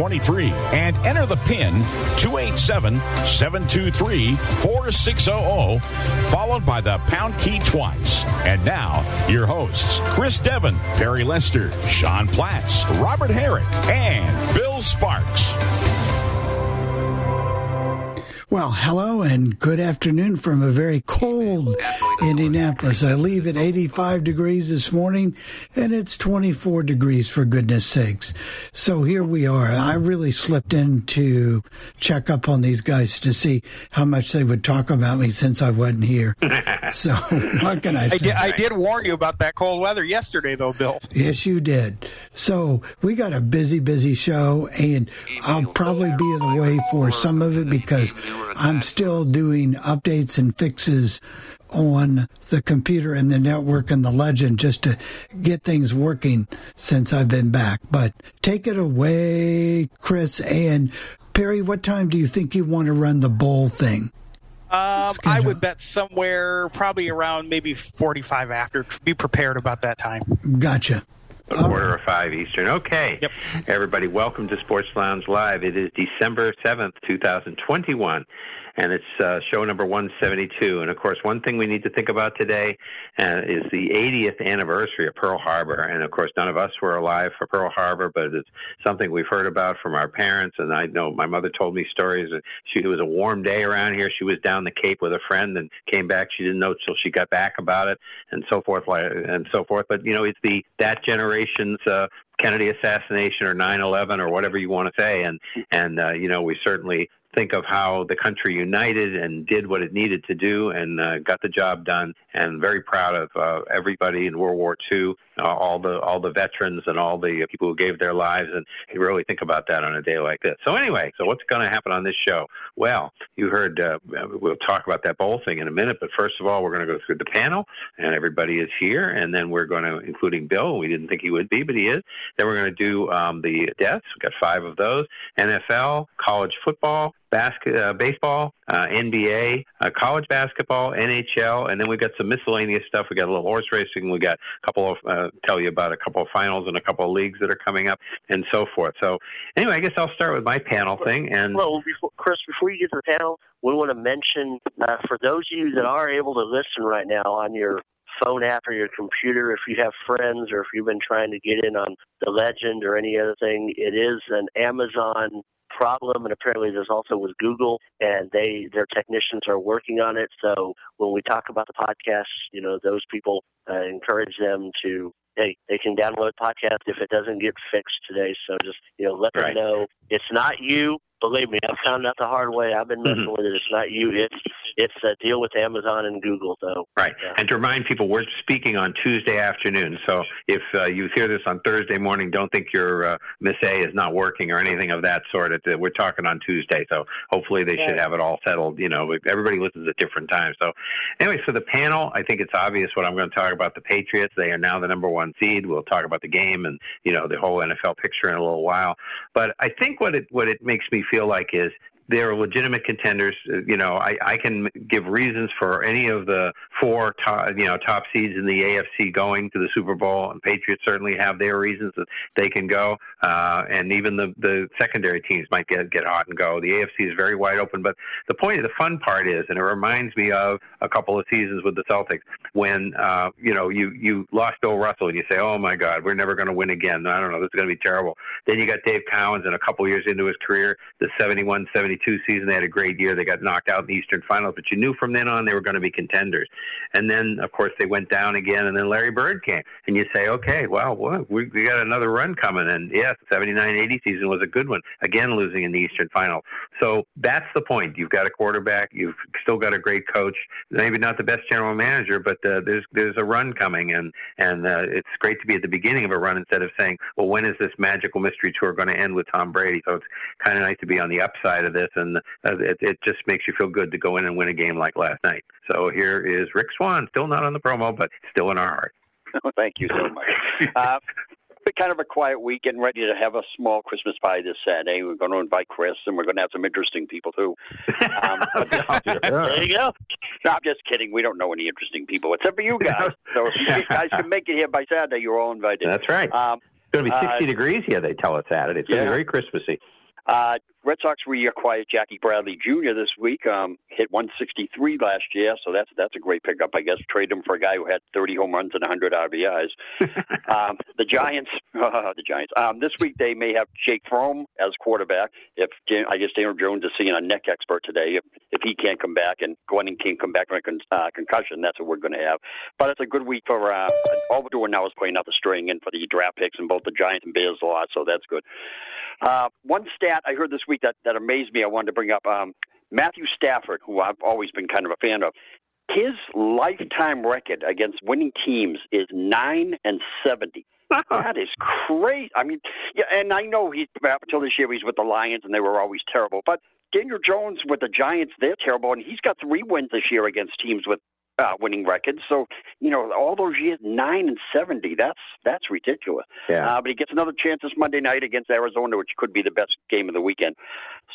646-876-9923 and enter the pin 287-723-4600 followed by the pound key twice. And now, your hosts, Chris Devon, Perry Lester, Sean Platts, Robert Herrick, and Bill Sparks. Well, hello and good afternoon from a very cold Indianapolis. I leave at 85 degrees this morning and it's 24 degrees for goodness sakes. So here we are. I really slipped in to check up on these guys to see how much they would talk about me since I wasn't here. so what can I I say? did, I did warn you about that cold weather yesterday, though, Bill. Yes, you did. So we got a busy, busy show, and I'll probably be in the way for some of it because I'm still doing updates and fixes on the computer and the network and the legend just to get things working since I've been back. But take it away, Chris and Perry. What time do you think you want to run the bowl thing? Um, I would bet somewhere probably around maybe 45 after. Be prepared about that time. Gotcha. A quarter of five Eastern. Okay. Yep. Everybody, welcome to Sports Lounge Live. It is December 7th, 2021, and it's uh, show number 172. And of course, one thing we need to think about today uh, is the 80th anniversary of Pearl Harbor. And of course, none of us were alive for Pearl Harbor, but it's something we've heard about from our parents. And I know my mother told me stories. She, it was a warm day around here. She was down the Cape with a friend and came back. She didn't know till she got back about it, and so forth, and so forth. But you know, it's the that generation's. Uh, Kennedy assassination or 9/11 or whatever you want to say, and and uh, you know we certainly think of how the country united and did what it needed to do and uh, got the job done. And very proud of uh, everybody in World War II, uh, all the all the veterans and all the people who gave their lives. And you really think about that on a day like this. So anyway, so what's going to happen on this show? Well, you heard uh, we'll talk about that bowl thing in a minute, but first of all, we're going to go through the panel, and everybody is here, and then we're going to, including Bill. We didn't think he would be, but he is. Then we're going to do um, the deaths. We've got five of those: NFL, college football, basket, uh, baseball, uh, NBA, uh, college basketball, NHL, and then we've got some miscellaneous stuff. We got a little horse racing. We got a couple of uh, tell you about a couple of finals and a couple of leagues that are coming up, and so forth. So anyway, I guess I'll start with my panel thing. And Well, before, Chris, before you get to the panel, we want to mention uh, for those of you that are able to listen right now on your phone app or your computer, if you have friends or if you've been trying to get in on the legend or any other thing, it is an Amazon problem and apparently there's also with Google and they their technicians are working on it so when we talk about the podcast you know those people uh, encourage them to hey they can download podcast if it doesn't get fixed today so just you know let Right. them know it's not you believe me, I've found out the hard way. I've been messing Mhm. with it. It's not you. It's it's a deal with Amazon and Google. So Right. Yeah. And to remind people, we're speaking on Tuesday afternoon. So if uh, you hear this on Thursday morning, don't think your uh, Miss A is not working or anything of that sort. It, we're talking on Tuesday. So hopefully they should have it all settled. You know, everybody listens at different times. So anyway, for the panel, I think it's obvious what I'm going to talk about the Patriots. They are now the number one seed. We'll talk about the game and, you know, the whole NFL picture in a little while. But I think what it, what it makes me feel like is they're legitimate contenders. Uh, You know, I, I can give reasons for any of the four top, you know, top seeds in the AFC going to the Super Bowl, and Patriots certainly have their reasons that they can go. Uh, and even the the secondary teams might get get hot and go. The AFC is very wide open. But the point, the fun part is, and it reminds me of a couple of seasons with the Celtics when uh, you know you you lost Bill Russell and you say, oh my God, we're never going to win again. I don't know, this is going to be terrible. Then you got Dave Cowens, and a couple years into his career, the 71 72 22 season, they had a great year. They got knocked out in the Eastern Finals, but you knew from then on they were going to be contenders. And then, of course, they went down again, and then Larry Bird came. And you say, okay, well, we, we got another run coming. And yes, 79 80 season was a good one, again, losing in the Eastern Final. So that's the point. You've got a quarterback, you've still got a great coach, maybe not the best general manager, but uh, there's there's a run coming, and and uh, it's great to be at the beginning of a run instead of saying, well, when is this magical mystery tour going to end with Tom Brady? So it's kind of nice to be on the upside of this, and uh, it, it just makes you feel good to go in and win a game like last night. So here is Rick Swan, still not on the promo, but still in our heart. Thank you so much. Uh, kind of a quiet week, getting ready to have a small Christmas party this Saturday. We're going to invite Chris, and we're going to have some interesting people too. Um, there you go. No, I'm just kidding. We don't know any interesting people except for you guys. So if you guys can make it here by Saturday, you're all invited. That's right. Um, it's going to be 60 uh, degrees here. They tell us Saturday. It's going to be very Christmassy. Uh, Red Sox reacquired Jackie Bradley Jr. this week. Um, hit 163 last year, so that's that's a great pickup, I guess. Trade him for a guy who had 30 home runs and 100 RBIs. um, the Giants, uh, the Giants. Um, this week they may have Jake Fromm as quarterback. If I guess Daniel Jones is seeing a neck expert today. If if he can't come back and Glennon can't come back from a con- uh, concussion, that's what we're going to have. But it's a good week for uh, all we're doing now is playing out the string and for the draft picks and both the Giants and Bears a lot, so that's good. Uh, one stat I heard this week that, that amazed me, I wanted to bring up. Um, Matthew Stafford, who I've always been kind of a fan of, his lifetime record against winning teams is nine and seventy. that is crazy. I mean, yeah, and I know he's up until this year he's with the Lions and they were always terrible. But Daniel Jones with the Giants, they're terrible, and he's got three wins this year against teams with uh, winning records. So you know, all those years, nine and seventy. That's that's ridiculous. Yeah. Uh, but he gets another chance this Monday night against Arizona, which could be the best game of the weekend.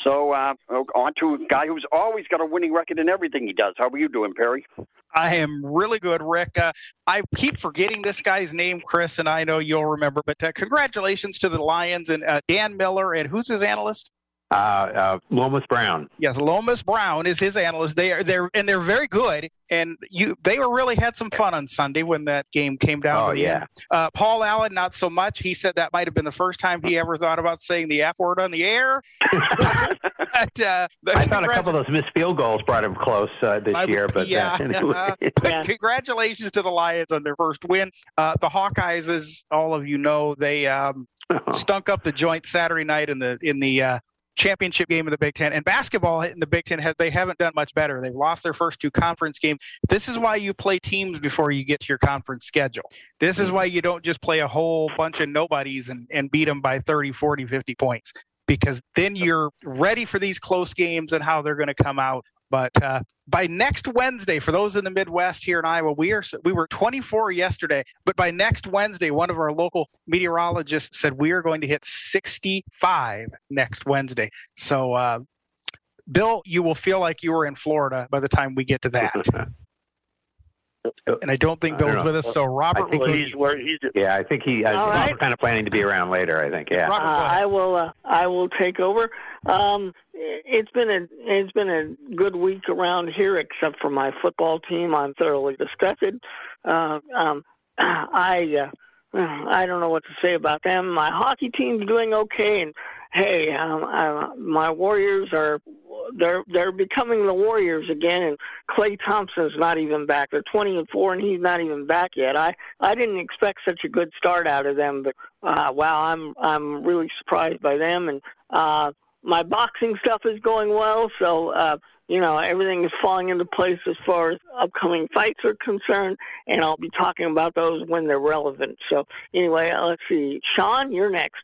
So uh, on to a guy who's always got a winning record in everything he does. How are you doing, Perry? I am really good, Rick. Uh, I keep forgetting this guy's name, Chris, and I know you'll remember. But uh, congratulations to the Lions and uh, Dan Miller and who's his analyst? Uh, uh, Lomas Brown. Yes, Lomas Brown is his analyst. They are they're and they're very good. And you they were really had some fun on Sunday when that game came down. Oh yeah. Uh, Paul Allen, not so much. He said that might have been the first time he ever thought about saying the F word on the air. but, uh, I thought a couple of those missed field goals brought him close uh, this I, year. But yeah, uh, yeah. congratulations to the Lions on their first win. Uh, the Hawkeyes, as all of you know, they um, uh-huh. stunk up the joint Saturday night in the in the uh, championship game in the Big Ten. And basketball in the Big Ten, has, they haven't done much better. They've lost their first two conference games. This is why you play teams before you get to your conference schedule. This is mm-hmm. why you don't just play a whole bunch of nobodies and, and beat them by 30, 40, 50 points. Because then you're ready for these close games and how they're going to come out. But uh, by next Wednesday, for those in the Midwest here in Iowa, we are we were 24 yesterday, but by next Wednesday, one of our local meteorologists said we are going to hit 65 next Wednesday. So, uh, Bill, you will feel like you were in Florida by the time we get to that. and I don't think Bill's with us. So Robert, I think he's where he's. Yeah, I think he. Uh, right. He's kind of planning to be around later. I think. Yeah. Robert, uh, I will. Uh, I will take over. Um, it's been a it's been a good week around here, except for my football team. I'm thoroughly disgusted. Uh, um, I. Uh, I don't know what to say about them. My hockey team's doing okay, and hey, um, I, my Warriors are they're they're becoming the Warriors again, and Klay Thompson's not even back. They're twenty and four, and he's not even back yet. I I didn't expect such a good start out of them, but uh, wow, I'm I'm really surprised by them. And uh, my boxing stuff is going well, so uh, you know everything is falling into place as far as upcoming fights are concerned, and I'll be talking about those when they're relevant. So anyway, uh, let's see, Sean, you're next.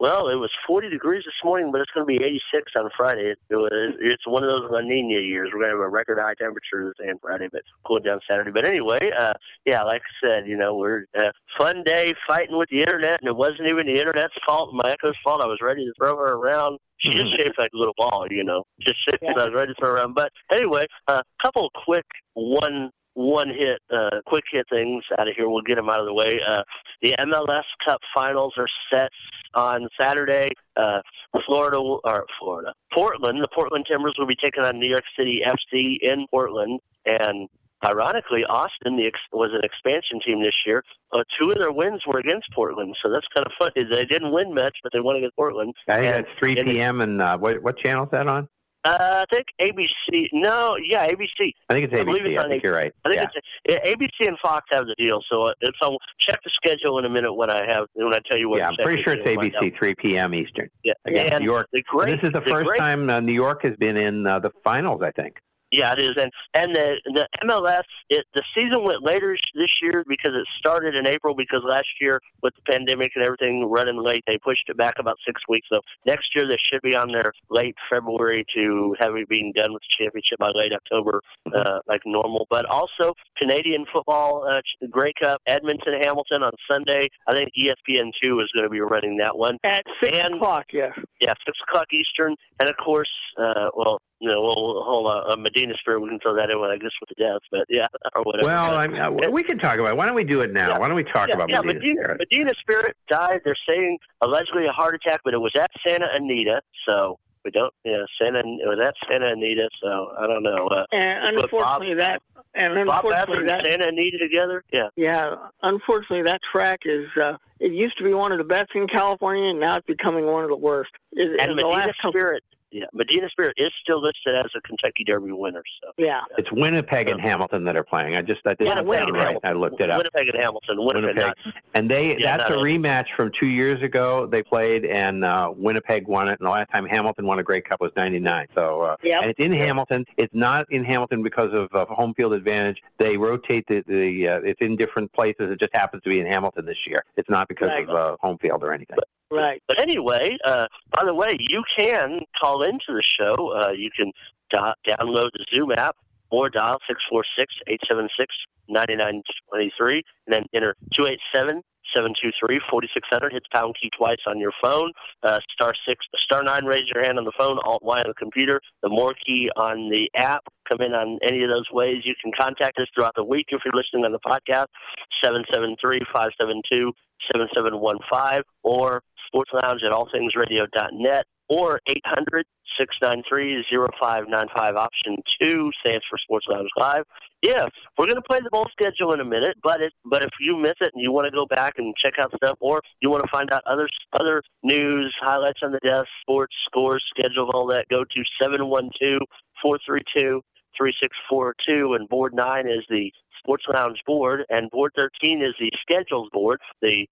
Well, it was 40 degrees this morning, but it's going to be 86 on Friday. It was, it's one of those La Nina years. We're going to have a record high temperature this day Friday, but cool down Saturday. But anyway, uh, yeah, like I said, you know, we're a uh, fun day fighting with the internet, and it wasn't even the internet's fault, my Echo's fault. I was ready to throw her around. She just shaped like a little ball, you know, just shaped. Yeah. I was ready to throw around. But anyway, a uh, couple quick one one hit, uh, quick hit things out of here. We'll get them out of the way. Uh, the MLS Cup finals are set on Saturday. Uh, Florida or Florida, Portland. The Portland Timbers will be taking on New York City FC in Portland, and ironically, Austin the ex- was an expansion team this year. Uh, two of their wins were against Portland, so that's kind of funny. They didn't win much, but they won against Portland. I think and, that's 3 p.m. And, uh, what what channel is that on? Uh, I think ABC. No, yeah, ABC. I think it's ABC. I, believe it's I think ABC. you're right. I think yeah. it's ABC and Fox have the deal. So if I'll check the schedule in a minute when I have when I tell you what. Yeah, I'm pretty sure it's ABC, 3 p.m. Eastern. Yeah, against New York. Great, this is the, the first great, time uh, New York has been in uh, the finals. I think. Yeah, it is, and and the the MLS it, the season went later this year because it started in April because last year with the pandemic and everything running late they pushed it back about six weeks. So next year they should be on there late February to have it being done with the championship by late October, uh, like normal. But also Canadian football, uh, Grey Cup, Edmonton Hamilton on Sunday. I think ESPN two is going to be running that one at six and, o'clock. Yeah, yeah, six o'clock Eastern, and of course, uh, well, you know, well, whole uh, Medina Spirit. We can throw that in, when I guess, with the deaths, but yeah, or whatever. Well, I mean, uh, we can talk about. it. Why don't we do it now? Yeah. Why don't we talk yeah, about yeah, Medina, Medina Spirit? Medina Spirit died. They're saying allegedly a heart attack, but it was at Santa Anita, so we don't. Yeah, Santa. It was at Santa Anita, so I don't know. Uh, and unfortunately, Bob, that and Bob unfortunately Baffert and that Santa Anita together. Yeah. yeah, unfortunately that track is. uh It used to be one of the best in California, and now it's becoming one of the worst. It, And the Medina last couple- Spirit. Yeah, Medina Spirit is still listed as a Kentucky Derby winner. So Yeah. It's Winnipeg and Hamilton that are playing. I just that didn't Winnipeg sound and right. I Hamilton. looked it up. Winnipeg and Hamilton. Winnipeg. Winnipeg. And they Yeah, that's a rematch from two years ago. They played and uh, Winnipeg won it. And the last time Hamilton won a Grey Cup was '99. So uh, Yep. and it's in Hamilton. It's not in Hamilton because of uh, home field advantage. They rotate the, the uh, it's in different places. It just happens to be in Hamilton this year. It's not because Right. of uh, home field or anything. Right. But anyway, uh, by the way, you can call into the show. Uh, you can do- download the Zoom app or dial 646-876-9923 and then enter 287 723 4600. Hit pound key twice on your phone. Uh, star six, star nine, raise your hand on the phone. Alt Y on the computer. The more key on the app. Come in on any of those ways. You can contact us throughout the week if you're listening on the podcast. 773 572 7715 or Sports Lounge at allthingsradio.net or 800 693 0595. Option 2 stands for Sports Lounge Live. Yeah, we're going to play the bowl schedule in a minute, but it, but if you miss it and you want to go back and check out stuff, or you want to find out other other news, highlights on the desk, sports, scores, schedule, all that, go to 712 432 3642. And board 9 is the Sports Lounge board, and board 13 is the schedules board. The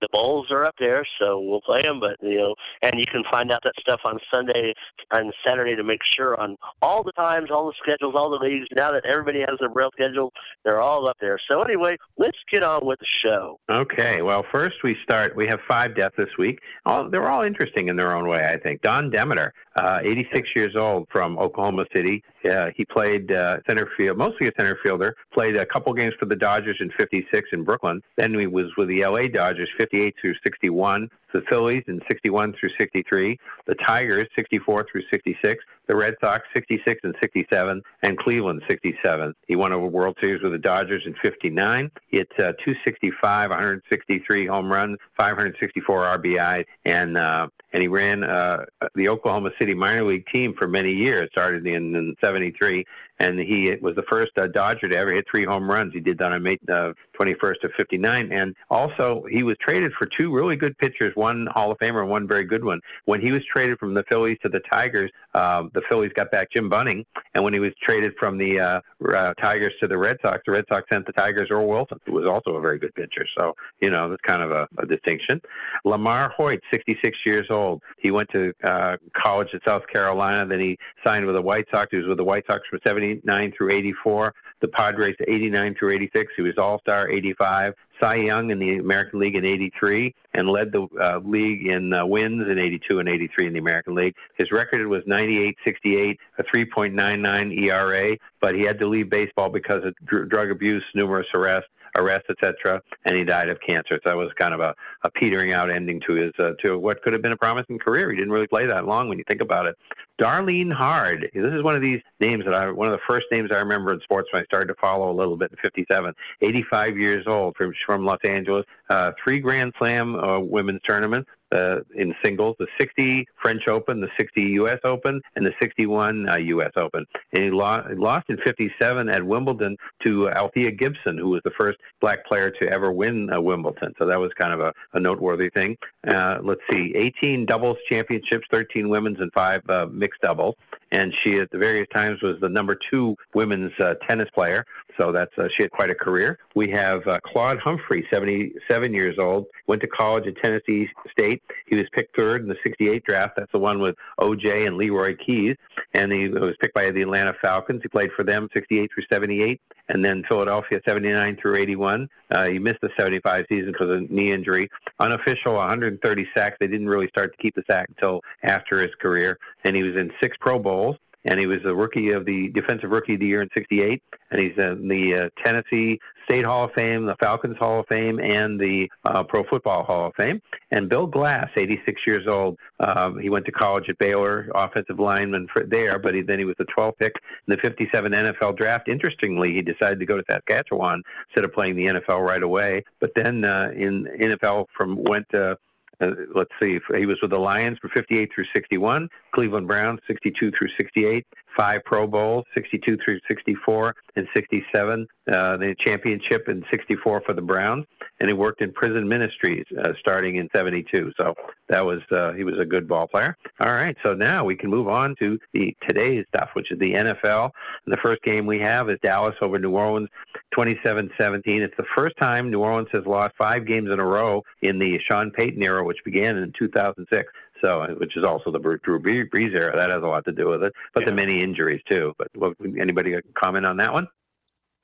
the bowls are up there, so we'll play them. But you know, and you can find out that stuff on Sunday and Saturday to make sure on all the times, all the schedules, all the leagues. Now that everybody has their braille schedule, they're all up there. So anyway, let's get on with the show. Okay. Well, first we start. We have five deaths this week. All, they're all interesting in their own way, I think. Don Demeter, uh, 86 years old from Oklahoma City. Uh, he played uh, center field, mostly a center fielder. Played a couple games for the Dodgers in '56 in Brooklyn. Then he was with the LA Dodgers 58 through 61. The Phillies in 61 through 63. The Tigers 64 through 66. The Red Sox 66 and 67, and Cleveland 67. He won a World Series with the Dodgers in 59. He hit uh, 265, 163 home runs, 564 RBI, and uh, and he ran uh, the Oklahoma City minor league team for many years. Started in, in '73, and he was the first uh, Dodger to ever hit three home runs. He did that on May uh, 21st of '59, and also he was traded for two really good pitchers, one Hall of Famer and one very good one. When he was traded from the Phillies to the Tigers, um, the Phillies got back Jim Bunning, and when he was traded from the uh, uh, Tigers to the Red Sox, the Red Sox sent the Tigers Earl Wilson, who was also a very good pitcher. So you know that's kind of a, a distinction. LaMarr Hoyt, 66 years old. He went to uh, college at South Carolina. Then he signed with the White Sox. He was with the White Sox from 79 through 84. The Padres 89 through 86. He was All Star 85. Cy Young in the American League in 83 and led the uh, league in uh, wins in 82 and 83 in the American League. His record was 98-68, a 3.99 ERA, but he had to leave baseball because of dr- drug abuse, numerous arrests, arrests, etc., and he died of cancer. So that was kind of a, a petering out ending to his uh, to what could have been a promising career. He didn't really play that long when you think about it. Darlene Hard. This is one of these names that I one of the first names I remember in sports when I started to follow a little bit in '57. 85 years old from from Los Angeles. Uh, three Grand Slam uh, women's tournaments uh, in singles: the 60 French Open, the 60 U.S. Open, and the 61 uh, U.S. Open. And he lost, lost in '57 at Wimbledon to Althea Gibson, who was the first black player to ever win uh, Wimbledon. So that was kind of a, a noteworthy thing. Uh, let's see, 18 doubles championships, 13 women's, and five uh, mixed doubles. And she at the various times was the number two women's uh, tennis player. So that's uh, she had quite a career. We have uh, Claude Humphrey, 77 years old, went to college at Tennessee State. He was picked third in the 68 draft. That's the one with OJ and Leroy Keyes, and he was picked by the Atlanta Falcons. He played for them 68 through 78, and then Philadelphia 79 through 81. Uh, he missed the 75 season because of knee injury. Unofficial 130 sacks. They didn't really start to keep the sack until after his career, and he was in six Pro Bowls and he was a rookie of the defensive rookie of the year in '68, and he's in the uh, Tennessee State Hall of Fame, the Falcons Hall of Fame, and the uh, Pro Football Hall of Fame. And Bill Glass, 86 years old, um, he went to college at Baylor, offensive lineman for, there, but he, then he was the 12th pick in the 57 NFL draft. Interestingly, he decided to go to Saskatchewan instead of playing the NFL right away. But then uh, in NFL from went. Uh, uh, let's see, he was with the Lions for 58 through 61, Cleveland Browns 62 through 68, five Pro Bowls, 62 through 64 and 67, uh, the championship in 64 for the Browns, and he worked in prison ministries uh, starting in 72. So that was uh, he was a good ball player. All right, so now we can move on to the today's stuff, which is the NFL. And the first game we have is Dallas over New Orleans, 27-17. It's the first time New Orleans has lost five games in a row in the Sean Payton era, which began in 2006. So, which is also the Drew Brees era. That has a lot to do with it, but yeah. the many injuries too. But what, anybody comment on that one?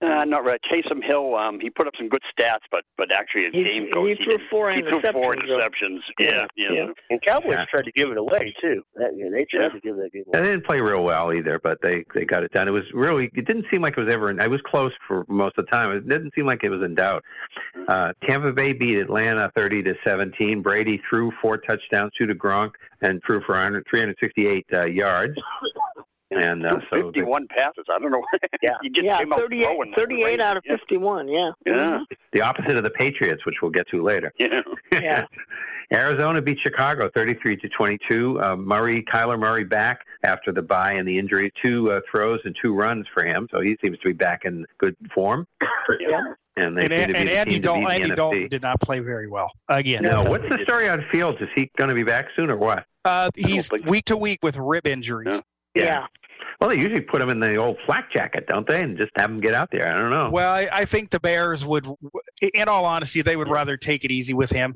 Uh, not right. Taysom Hill, um, he put up some good stats, but but actually his he, game goes. He, he threw four he interceptions. Threw four interceptions. Yeah, yeah. yeah. And Cowboys yeah. tried to give it away too. That, yeah, they tried yeah. to give that game away. They didn't play real well either, but they they got it done. It was really. It didn't seem like it was ever. In, I was close for most of the time. It didn't seem like it was in doubt. Uh, Tampa Bay beat Atlanta thirty to seventeen. Brady threw four touchdowns, two to Gronk, and threw for 368 uh, yards. And uh, so 51 passes. I don't know. Yeah, you just yeah, came out 38, 38 out of 51. Yeah. Yeah. The opposite of the Patriots, which we'll get to later. Yeah. yeah. Arizona beat Chicago 33 to 22. Uh, Murray, Kyler Murray back after the bye and the injury. Two uh, throws and two runs for him, so he seems to be back in good form. Yeah. And, they and, seem to be and the Andy, team to beat the Andy NFC. Dalton did not play very well again. No, what's the story on Fields? Is he going to be back soon or what? Uh, he's week to week with rib injuries. Yeah. Yeah. Well, they usually put him in the old flak jacket, don't they, and just have him get out there. I don't know. Well, I, I think the Bears would, in all honesty, they would rather take it easy with him.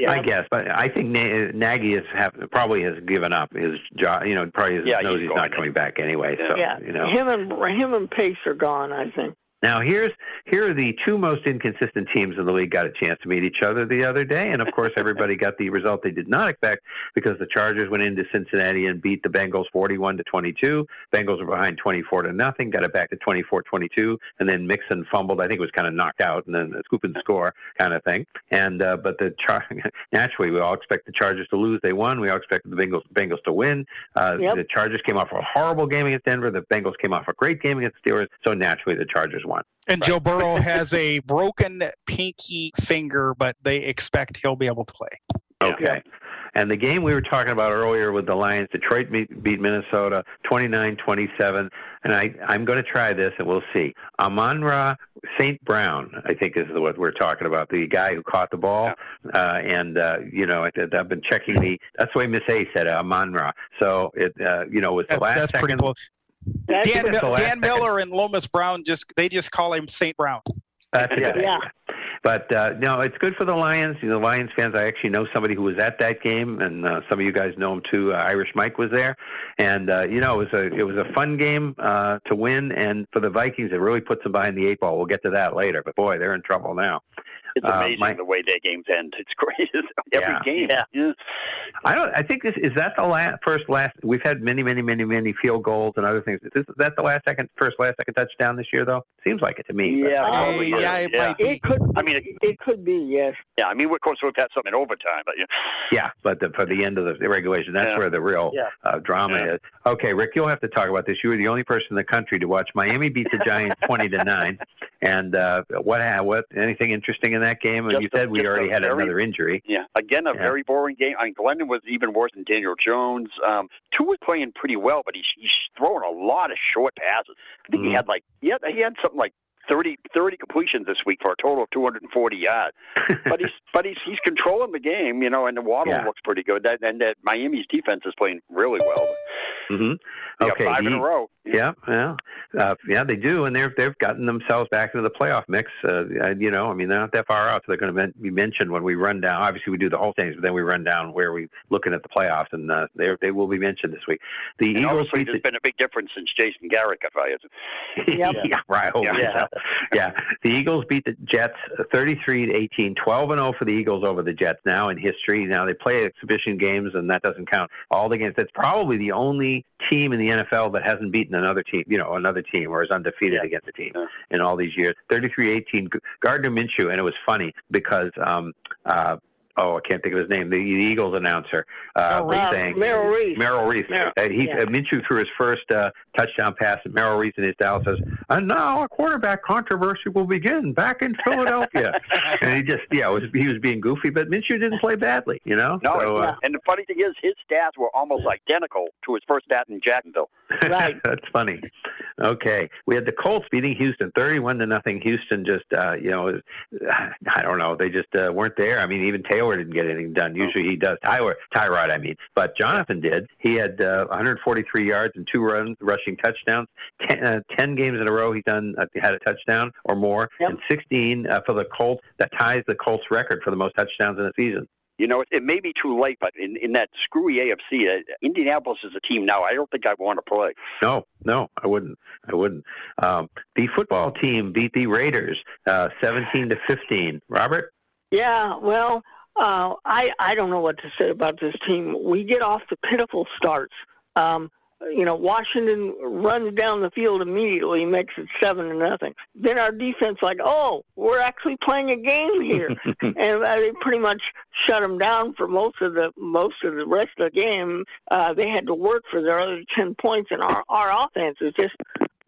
Yeah. I guess, but I think Na- Nagy has have, probably has given up his job. You know, probably Yeah, knows he's he's, not to. coming back anyway. So yeah. you know. Him and him and Pace are gone. I think. Now here's here are the two most inconsistent teams in the league got a chance to meet each other the other day, and of course everybody got the result they did not expect because the Chargers went into Cincinnati and beat the Bengals 41 to 22. Bengals were behind 24 to nothing, got it back to 24-22, and then Mixon fumbled. I think it was kind of knocked out, and then a scoop and score kind of thing. And uh, but the Char- naturally we all expect the Chargers to lose. They won. We all expected the Bengals Bengals to win. Uh, Yep. The Chargers came off a horrible game against Denver. The Bengals came off a great game against the Steelers. So naturally the Chargers won. And Joe Burrow has a broken pinky finger, but they expect he'll be able to play. Okay. And the game we were talking about earlier with the Lions, Detroit beat, beat Minnesota 29-27. And I, I'm going to try this, and we'll see. Amon-Ra St. Brown, I think is what we're talking about, the guy who caught the ball. Uh, and, uh, you know, I, I've been checking the, that's the way Miss A said it, Amon-Ra. So, it, uh, you know, was the That's, last that's pretty second. close. That's Dan, the Mil- Dan Miller and Lomas Brown just they just call him Saint Brown. That's a good Yeah. But uh, no, it's good for the Lions. You know, Lions fans. I actually know somebody who was at that game, and uh, some of you guys know him too. Uh, Irish Mike was there, and uh, you know, it was a it was a fun game uh, to win. And for the Vikings, it really puts them behind the eight ball. We'll get to that later. But boy, they're in trouble now. It's Uh, amazing my- the way their games end. It's great. Every Yeah. game. Yeah. I don't. I think this is that the last first last. We've had many many many many field goals and other things. Is, this, is that the last second first last second touchdown this year though? Seems like it to me. Yeah, probably yeah, it yeah. might be. It could. I mean, it- it could be. Yes. Yeah, I mean, of course, we've had something in overtime, but yeah. Yeah, but the, for the end of the regulation, that's Yeah. where the real Yeah. uh, drama Yeah. is. Okay, Rick, you'll have to talk about this. You were the only person in the country to watch Miami beat the Giants twenty to nine. And uh, what what anything interesting in that game? And Just you a- said we already had very- another injury. Yeah, again, a Yeah. very boring game. I mean, Glennon was even worse than Daniel Jones. Um, Tua was playing pretty well, but he's, he's throwing a lot of short passes. I think Mhm. he had like he he had something like 30, 30 completions this week for a total of 240 yards. But he's but he's he's controlling the game, you know, and the Waddle Yeah. looks pretty good. That and that Miami's defense is playing really well. Mm-hmm. They Okay. got five in a row. Yeah, yeah, uh, yeah. They do, and they've they've gotten themselves back into the playoff mix. Uh, you know, I mean, they're not that far out, so they're going to be mentioned when we run down. Obviously, we do the whole thing, but then we run down where we looking at the playoffs, and uh, they they will be mentioned this week. The And Eagles obviously, beat there's the, been a big difference since Jason Garrett got fired. yeah, right. hope Yeah. yeah. The Eagles beat the Jets 33 to 18, 12 and 0 for the Eagles over the Jets now in history. Now they play exhibition games, and that doesn't count all the games. That's probably the only team in the NFL that hasn't beaten another team, you know, another team or is undefeated against a team in all these years. 33-18, Gardner Minshew, and it was funny because um uh oh, I can't think of his name. The, the Eagles announcer uh, Oh, was uh, saying Merrill Reese. Merrill Reese. Merrill, uh, he yeah. uh, Minshew threw his first uh, touchdown pass, and Merrill Reese in his dial says, "And now a quarterback controversy will begin back in Philadelphia." and he just, yeah, was, he was being goofy, but Minshew didn't play badly, you know. No, so, uh, and the funny thing is, his stats were almost identical to his first stat in Jacksonville. Right. That's funny. Okay, we had the Colts beating Houston, thirty-one to nothing. Houston just, uh, you know, I don't know, they just uh, weren't there. I mean, even Taylor didn't get anything done. Usually he does. Tyler, Tyrod, I mean, but Jonathan did. He had uh, 143 yards and two runs, rushing touchdowns. Ten, uh, ten games in a row, he's done uh, had a touchdown or more, and 16 uh, for the Colts. That ties the Colts record for the most touchdowns in a season. You know, it, it may be too late, but in, in that screwy AFC, uh, Indianapolis is a team now. I don't think I want to play. No, no, I wouldn't. I wouldn't. Um, the football team beat the Raiders uh, 17 to 15. Robert? Yeah, well, uh, I I don't know what to say about this team. We get off the pitiful starts. Um, you know, Washington runs down the field immediately, makes it seven to nothing. Then our defense, like, oh, we're actually playing a game here, and uh, they pretty much shut them down for most of the most of the rest of the game. Uh, they had to work for their other ten points, and our our offense is just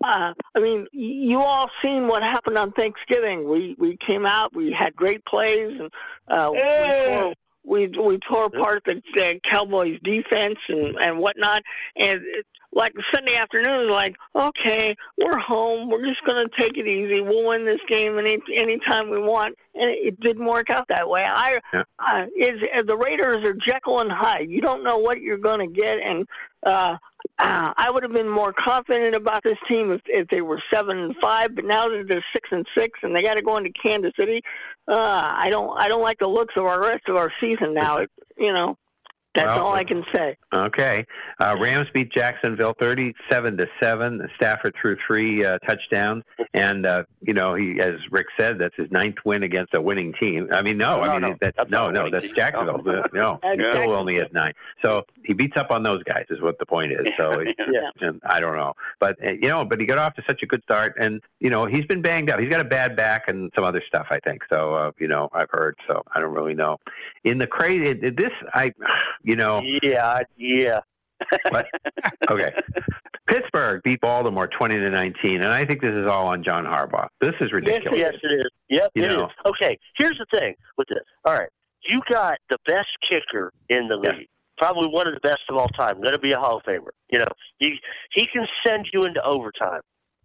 uh, I mean, you all seen what happened on Thanksgiving. We we came out, we had great plays, and uh, we tore we we tore apart the, the Cowboys defense and and whatnot. And it, like Sunday afternoon, like okay, we're home. We're just gonna take it easy. We'll win this game any anytime we want. And it, it didn't work out that way. I Yeah. uh, is the Raiders are Jekyll and Hyde. You don't know what you're gonna get, and uh, uh, I would have been more confident about this team if, if they were seven and five, but now that they're six and six and they got to go into Kansas City, uh, I don't I don't like the looks of our rest of our season now. It, you know, that's Well, all I can say. Okay. Uh, Rams beat Jacksonville 37 to 7. Stafford threw three uh, touchdowns. And, uh, you know, he, as Rick said, that's his ninth win against a winning team. I mean, no, No, I mean, no, that's, that's no, not no, that's team. Jacksonville. No. no, That's still only has nine. So he beats up on those guys, is what the point is. So, it- Yeah. and I don't know. But, uh, you know, but he got off to such a good start. And, you know, he's been banged up. He's got a bad back and some other stuff, I think. So, uh, you know, I've heard. So I don't really know. In the crazy, this, I, you know, Yeah, yeah. but okay. Pittsburgh beat Baltimore twenty to nineteen, and I think this is all on John Harbaugh. This is ridiculous. Yes, it is. Yep, You it is. Okay, here's the thing with this. All right, you got the best kicker in the Yeah. league. Probably one of the best of all time. Going to be a Hall of Famer. You know, he he can send you into overtime,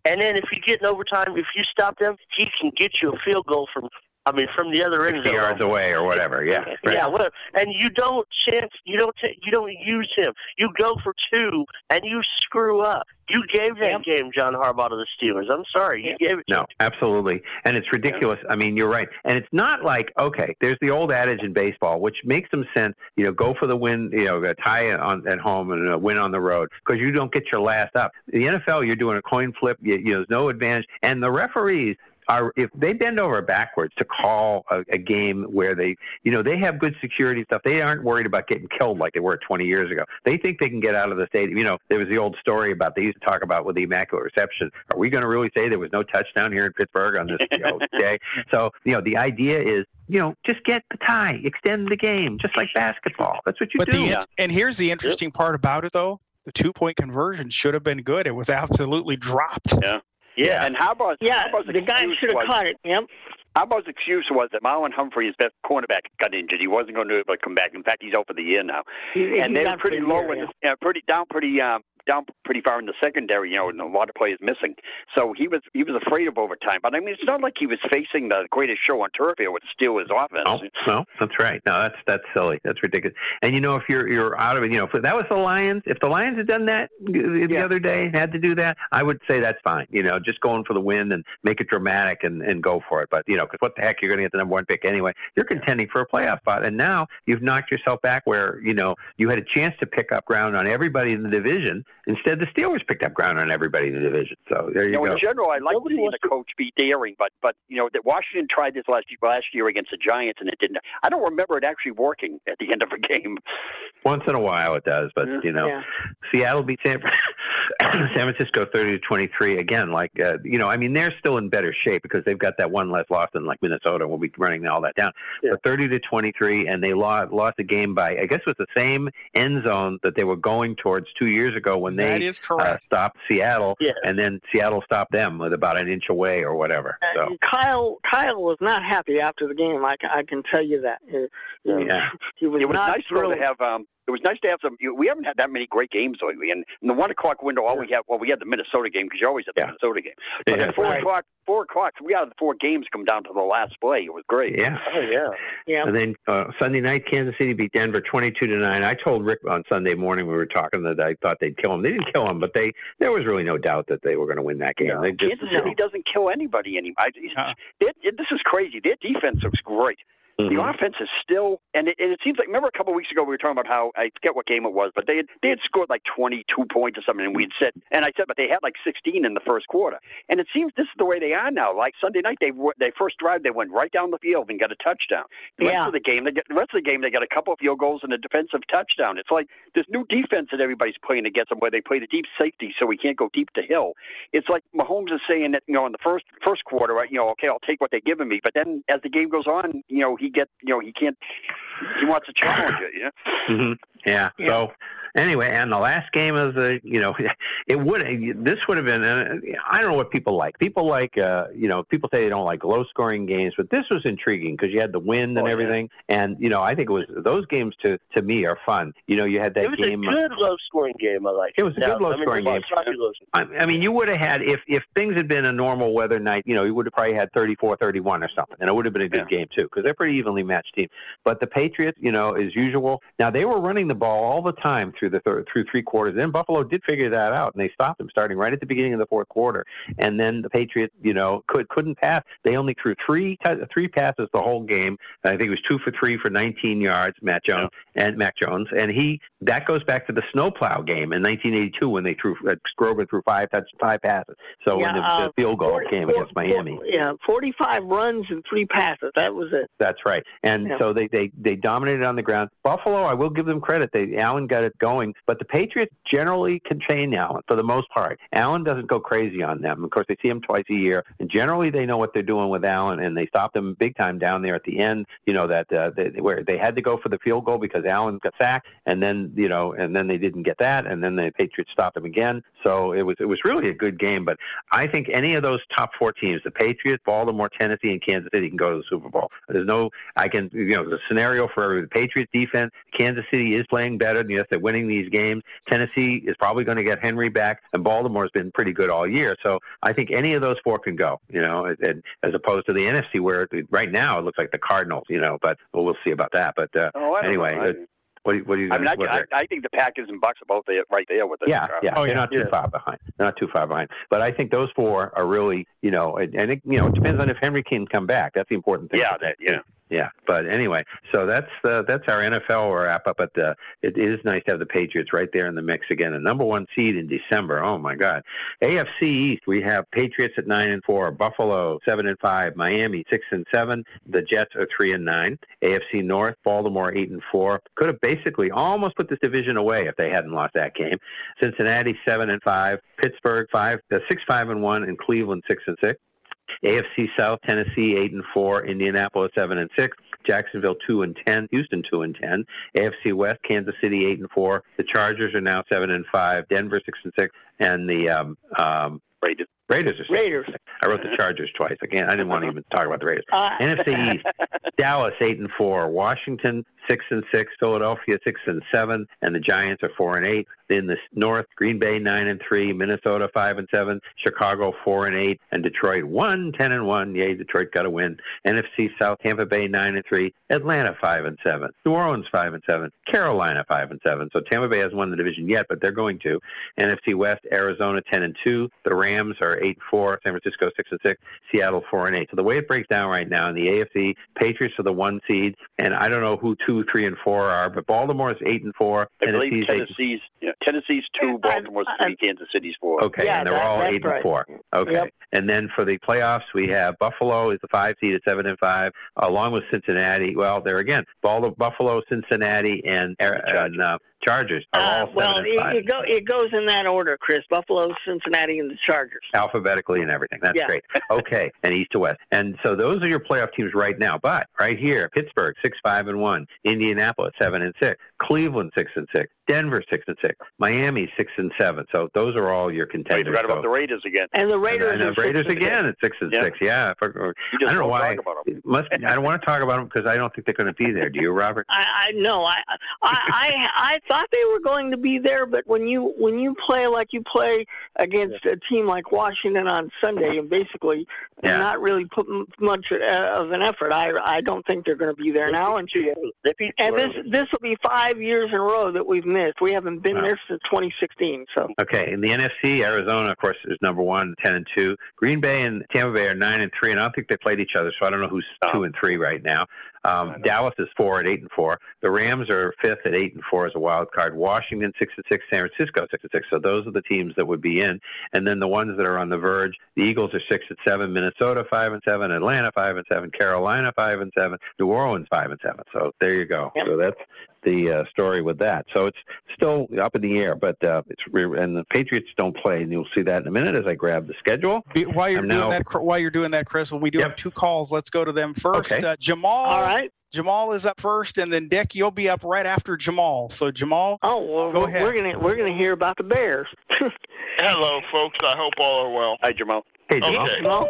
and then if you get in overtime, if you stop them, he can get you a field goal from. I mean, from the other end 60 zone. yards away or whatever. Yeah. Right. Yeah, whatever. And you don't chance, you don't, ta you don't use him. You go for two, and you screw up. You gave that game, John Harbaugh, to the Steelers. I'm sorry, you gave it. No, absolutely. And it's ridiculous. I mean, you're right. And it's not like, okay, there's the old adage in baseball, which makes some sense, you know, go for the win, you know, tie on at home and a win on the road because you don't get your last up. In the NFL, you're doing a coin flip, you, you know, there's no advantage. And the referees, are if they bend over backwards to call a, a game where they you know they have good security stuff they aren't worried about getting killed like they were 20 years ago they think they can get out of the stadium you know there was the old story about they used to talk about with the immaculate reception are we going to really say there was no touchdown here in pittsburgh on this you know, day so you know the idea is you know just get the tie extend the game just like basketball that's what you But do the and here's the interesting part about it though. The two point conversion should have been good. It was absolutely dropped. Yeah. Yeah, and Harbaugh's, Yeah, Harbaugh's the guy excuse should have was, caught it. Yep. Harbaugh's excuse was that Marlon Humphrey, his best cornerback, got injured. He wasn't going to be able to come back. In fact, he's out for the year now. He- and they're pretty low year, in yeah. uh, pretty down, pretty um, down pretty far in the secondary, you know, and a lot of players missing. So he was he was afraid of overtime. But I mean, it's not like he was facing the greatest show on turf here with Steelers offense. No, no, that's right. No, that's that's silly. That's ridiculous. And you know, if you're you're out of it, you know, if that was the Lions, if the Lions had done that the yeah. other day, had to do that, I would say that's fine. You know, just going for the win and make it dramatic and and go for it. But you know, because what the heck, you're going to get the number one pick anyway. You're contending for a playoff spot, and now you've knocked yourself back where you know you had a chance to pick up ground on everybody in the division. Instead, the Steelers picked up ground on everybody in the division. So there you, you know, go. In general, I like Nobody seeing the coach be daring, but but you know that Washington tried this last last year against the Giants, and it didn't. I don't remember it actually working at the end of a game. Once in a while, it does, but you know, yeah. Seattle beat San, San Francisco thirty to twenty three again. Like uh, you know, I mean, they're still in better shape because they've got that one less loss than like Minnesota. We'll be running all that down. Yeah. But thirty to twenty three, and they lost lost the game by I guess it was the same end zone that they were going towards two years ago when they uh, stopped Seattle, yeah. and then Seattle stopped them with about an inch away or whatever. So. Kyle Kyle was not happy after the game. I, I can tell you that. Yeah, he was, it was not nice thrilled. to have um, it was nice to have some. We haven't had that many great games lately, and in the one o'clock window, all we have well, we had the Minnesota game because you're always at the yeah. Minnesota game. But yeah, at four right. o'clock, four o'clock, we had the four games come down to the last play. It was great. Yeah, oh yeah, yeah. And then uh, Sunday night, Kansas City beat Denver twenty-two to nine. I told Rick on Sunday morning we were talking that I thought they'd kill him. They didn't kill him, but they there was really no doubt that they were going to win that game. Yeah. They just, Kansas City you know, doesn't kill anybody anymore. I, Uh-huh. this is crazy. Their defense looks great. Mhm. The offense is still, and it, and it seems like. Remember a couple of weeks ago we were talking about how I forget what game it was, but they had they had scored like twenty two points or something, and we'd said, and I said, but they had like sixteen in the first quarter, and it seems this is the way they are now. Like Sunday night, they they first drive they went right down the field and got a touchdown. The Yeah. rest of the game, they get the rest of the game they got a couple of field goals and a defensive touchdown. It's like this new defense that everybody's playing against them, where they play the deep safety so we can't go deep to hill. It's like Mahomes is saying that you know in the first first quarter, right, you know, okay, I'll take what they're giving me, but then as the game goes on, you know, he get you know he can't he wants to challenge it, you know. hmm Yeah. Yeah. So anyway, and the last game of the, you know, it would this would have been. Uh, I don't know what people like. People like, uh, you know, people say they don't like low scoring games, but this was intriguing because you had the wind and Oh, yeah. everything, and you know, I think it was those games to to me are fun. You know, you had that game. it was game. a good low scoring game. I like. It was a good low-scoring game. I, I mean, you would have had if if things had been a normal weather night, you know, you would have probably had 34-31 or something, and it would have been a good game too because they're pretty evenly matched team. But the Patriots, you know, as usual, now they were running the ball all the time through the third, through three quarters. Then Buffalo did figure that out, and they stopped them starting right at the beginning of the fourth quarter. And then the Patriots, you know, could couldn't pass. They only threw three three passes the whole game. I think it was two for three for 19 yards. Matt Jones and Mac Jones, and he that goes back to the snowplow game in 1982 when they threw uh, Grover threw five touch five passes. So Yeah, in the, uh, the field goal 40 game four- against Miami. four- yeah, forty-five runs and three passes. That was it. That's right. And Yeah. so they, they they dominated on the ground. Buffalo, I will give them credit. They Allen got it going, but the Patriots generally contain Allen for the most part. Allen doesn't go crazy on them. Of course, they see him twice a year, and generally they know what they're doing with Allen, and they stop him big time down there at the end. You know that uh, they, where they had to go for the field goal because Allen got sacked, and then you know, and then they didn't get that, and then the Patriots stopped him again. So it was it was really a good game. But I think any of those top four teams, the Patriots, Baltimore, Tennessee, and Kansas City, can go to the Super Bowl. There's no, I can, you know, the scenario for every the Patriots defense. Kansas City is playing better. Than yes, they're winning these games. Tennessee is probably going to get Henry back, and Baltimore's been pretty good all year. So I think any of those four can go. You know, and, as opposed to the NFC, where right now it looks like the Cardinals. You know, but well, we'll see about that. But uh, Oh, anyway. Know. what do you, what do you I mean, I, what- I, I think the Packers and Bucks are both there, right there with us. yeah, yeah, Oh, they're yeah. not too Yeah. far behind. They're not too far behind. But I think those four are really, you know, and, and it, you know, it depends on if Henry can come back. That's the important thing. Yeah, that, yeah. Yeah, but anyway, so that's uh, that's our NFL wrap up. But uh, it is nice to have the Patriots right there in the mix again. A number one seed in December. Oh my God! AFC East, we have Patriots at nine and four, Buffalo seven and five, Miami six and seven. The Jets are three and nine. AFC North, Baltimore eight and four. Could have basically almost put this division away if they hadn't lost that game. Cincinnati seven and five, Pittsburgh five, uh, six five and one, and Cleveland six and six. AFC South, Tennessee eight and four, Indianapolis seven and six, Jacksonville two and ten, Houston two and ten, AFC West, Kansas City eight and four, the Chargers are now seven and five, Denver six and six, and the um, um. Raiders are Raiders. I wrote the Chargers twice. Again, I didn't want to even talk about the Raiders. Uh, NFC East, Dallas eight and four, Washington six and six, Philadelphia six and seven, and the Giants are four and eight. In the North, Green Bay nine and three, Minnesota five and seven, Chicago four and eight, and Detroit one ten and one. Yay, Detroit got a win. NFC South, Tampa Bay nine and three, Atlanta five and seven, New Orleans five and seven, Carolina five and seven. So Tampa Bay hasn't won the division yet, but they're going to. NFC West, Arizona ten and two, the Rams are eight four, San Francisco six and six, Seattle four and eight. So the way it breaks down right now in the AFC, Patriots are the one seed, and I don't know who two, three, and four are, but Baltimore is eight and four. I believe Tennessee's eight. Tennessee's yeah, Tennessee's two, Baltimore's three, Kansas City's four. Okay, Yeah, and they're that- all eight right. and four. Okay, Yep. and then for the playoffs, we have Buffalo is the five seed at seven and five, along with Cincinnati. Well, there again, Ball- Buffalo, Cincinnati, and and uh, Chargers are Uh, all well, seven and it, five. it, go, it goes in that order, Chris. Buffalo, Cincinnati, and the Chargers. alphabetically and everything. That's Yeah. great. Okay, and east to west. And so those are your playoff teams right now. But right here, Pittsburgh six five and one, Indianapolis seven and six, Cleveland six and six, Denver six and six, Miami six and seven. So those are all your Oh, you contenders. forgot about the Raiders again. And the Raiders and the Raiders again at six and Yeah. six. Yeah, I for- You just I don't know won't why. talk about them. It Must I don't want to talk about them because I don't think they're going to be there. Do you, Robert? I, I no, I, I, I, I thought they were going to be there, but when you when you play like you play against a team like Washington on Sunday, and basically Yeah. not really put much uh, of an effort, I, I don't think they're going to be there now. And and this this will be five years in a row that we've missed. We haven't been Wow. there since 2016. So Okay, in the NFC, Arizona, of course, is number one, ten and two. Green Bay and Tampa Bay are nine and three, and I don't think they played each other, so I don't know who's two and three right now. Um, Dallas is four at eight and four. The Rams are fifth at eight and four as a wild card. Washington six and six. San Francisco six and six. So those are the teams that would be in. And then the ones that are on the verge: the Eagles are six and seven. Minnesota five and seven. Atlanta five and seven. Carolina five and seven. New Orleans five and seven. So there you go. Yep. So that's the uh, story with that. So it's still up in the air, but uh, it's re- and the Patriots don't play, and you'll see that in a minute as I grab the schedule. Be- While you're I'm doing now- that, while you're doing that, Chris, well, we do Yep. have two calls. Let's go to them first. Okay. Uh, Jamal. all right. Jamal is up first, and then Dick, you'll be up right after Jamal. So Jamal, Oh well, Go we're- ahead. we're gonna we're gonna hear about the Bears. Hello, folks. I hope all are well. Hi, Jamal. Hey, Jamal. Okay. Jamal?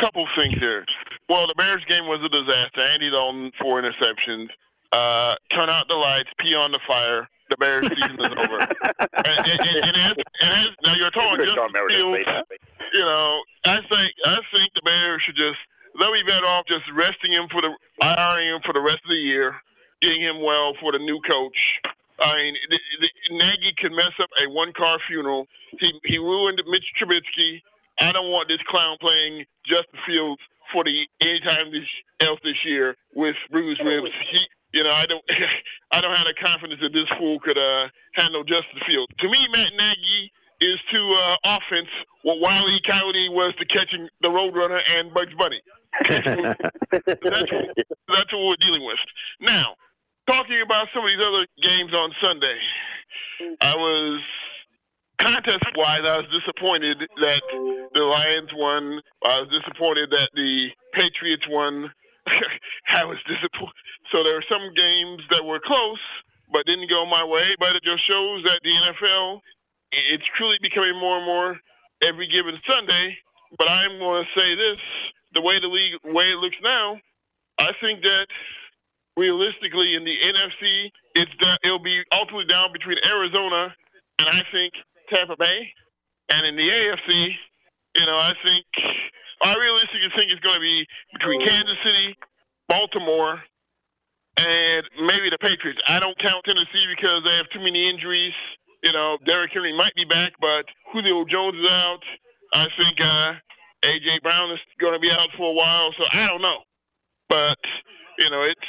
Couple things here. Well, the Bears game was a disaster. Andy Dalton, four interceptions. Uh, turn out the lights, pee on the fire. The Bears season is over. And, and, and, and, as, and as, now you're talking Good John Justin Meredith Fields. made that. You know, I think I think the Bears should just they'll be better off just resting him for the hiring him for the rest of the year, getting him well for the new coach. I mean, the, the, Nagy can mess up a one car funeral. He he ruined Mitch Trubisky. I don't want this clown playing Justin Fields for the anytime this else this year with bruised ribs. He, you know, I don't I don't have the confidence that this fool could uh, handle Justin Fields. To me, Matt Nagy is to uh, offense what Wile E. Coyote was to catching the Roadrunner and Bugs Bunny. that's, what, that's what we're dealing with. Now, talking about some of these other games on Sunday, I was contest wise, I was disappointed that the Lions won. I was disappointed that the Patriots won. I was disappointed. So there were some games that were close, but didn't go my way. But it just shows that the NFL, it's truly becoming more and more every given Sunday. But I'm going to say this: the way the league, way it looks now, I think that realistically in the NFC, it's it'll be ultimately down between Arizona and I think Tampa Bay, and in the AFC, you know, I think I realistically think it's going to be between Kansas City, Baltimore, and maybe the Patriots. I don't count Tennessee because they have too many injuries. You know, Derrick Henry might be back, but Julio Jones is out. I think uh, AJ Brown is going to be out for a while, so I don't know. But you know, it's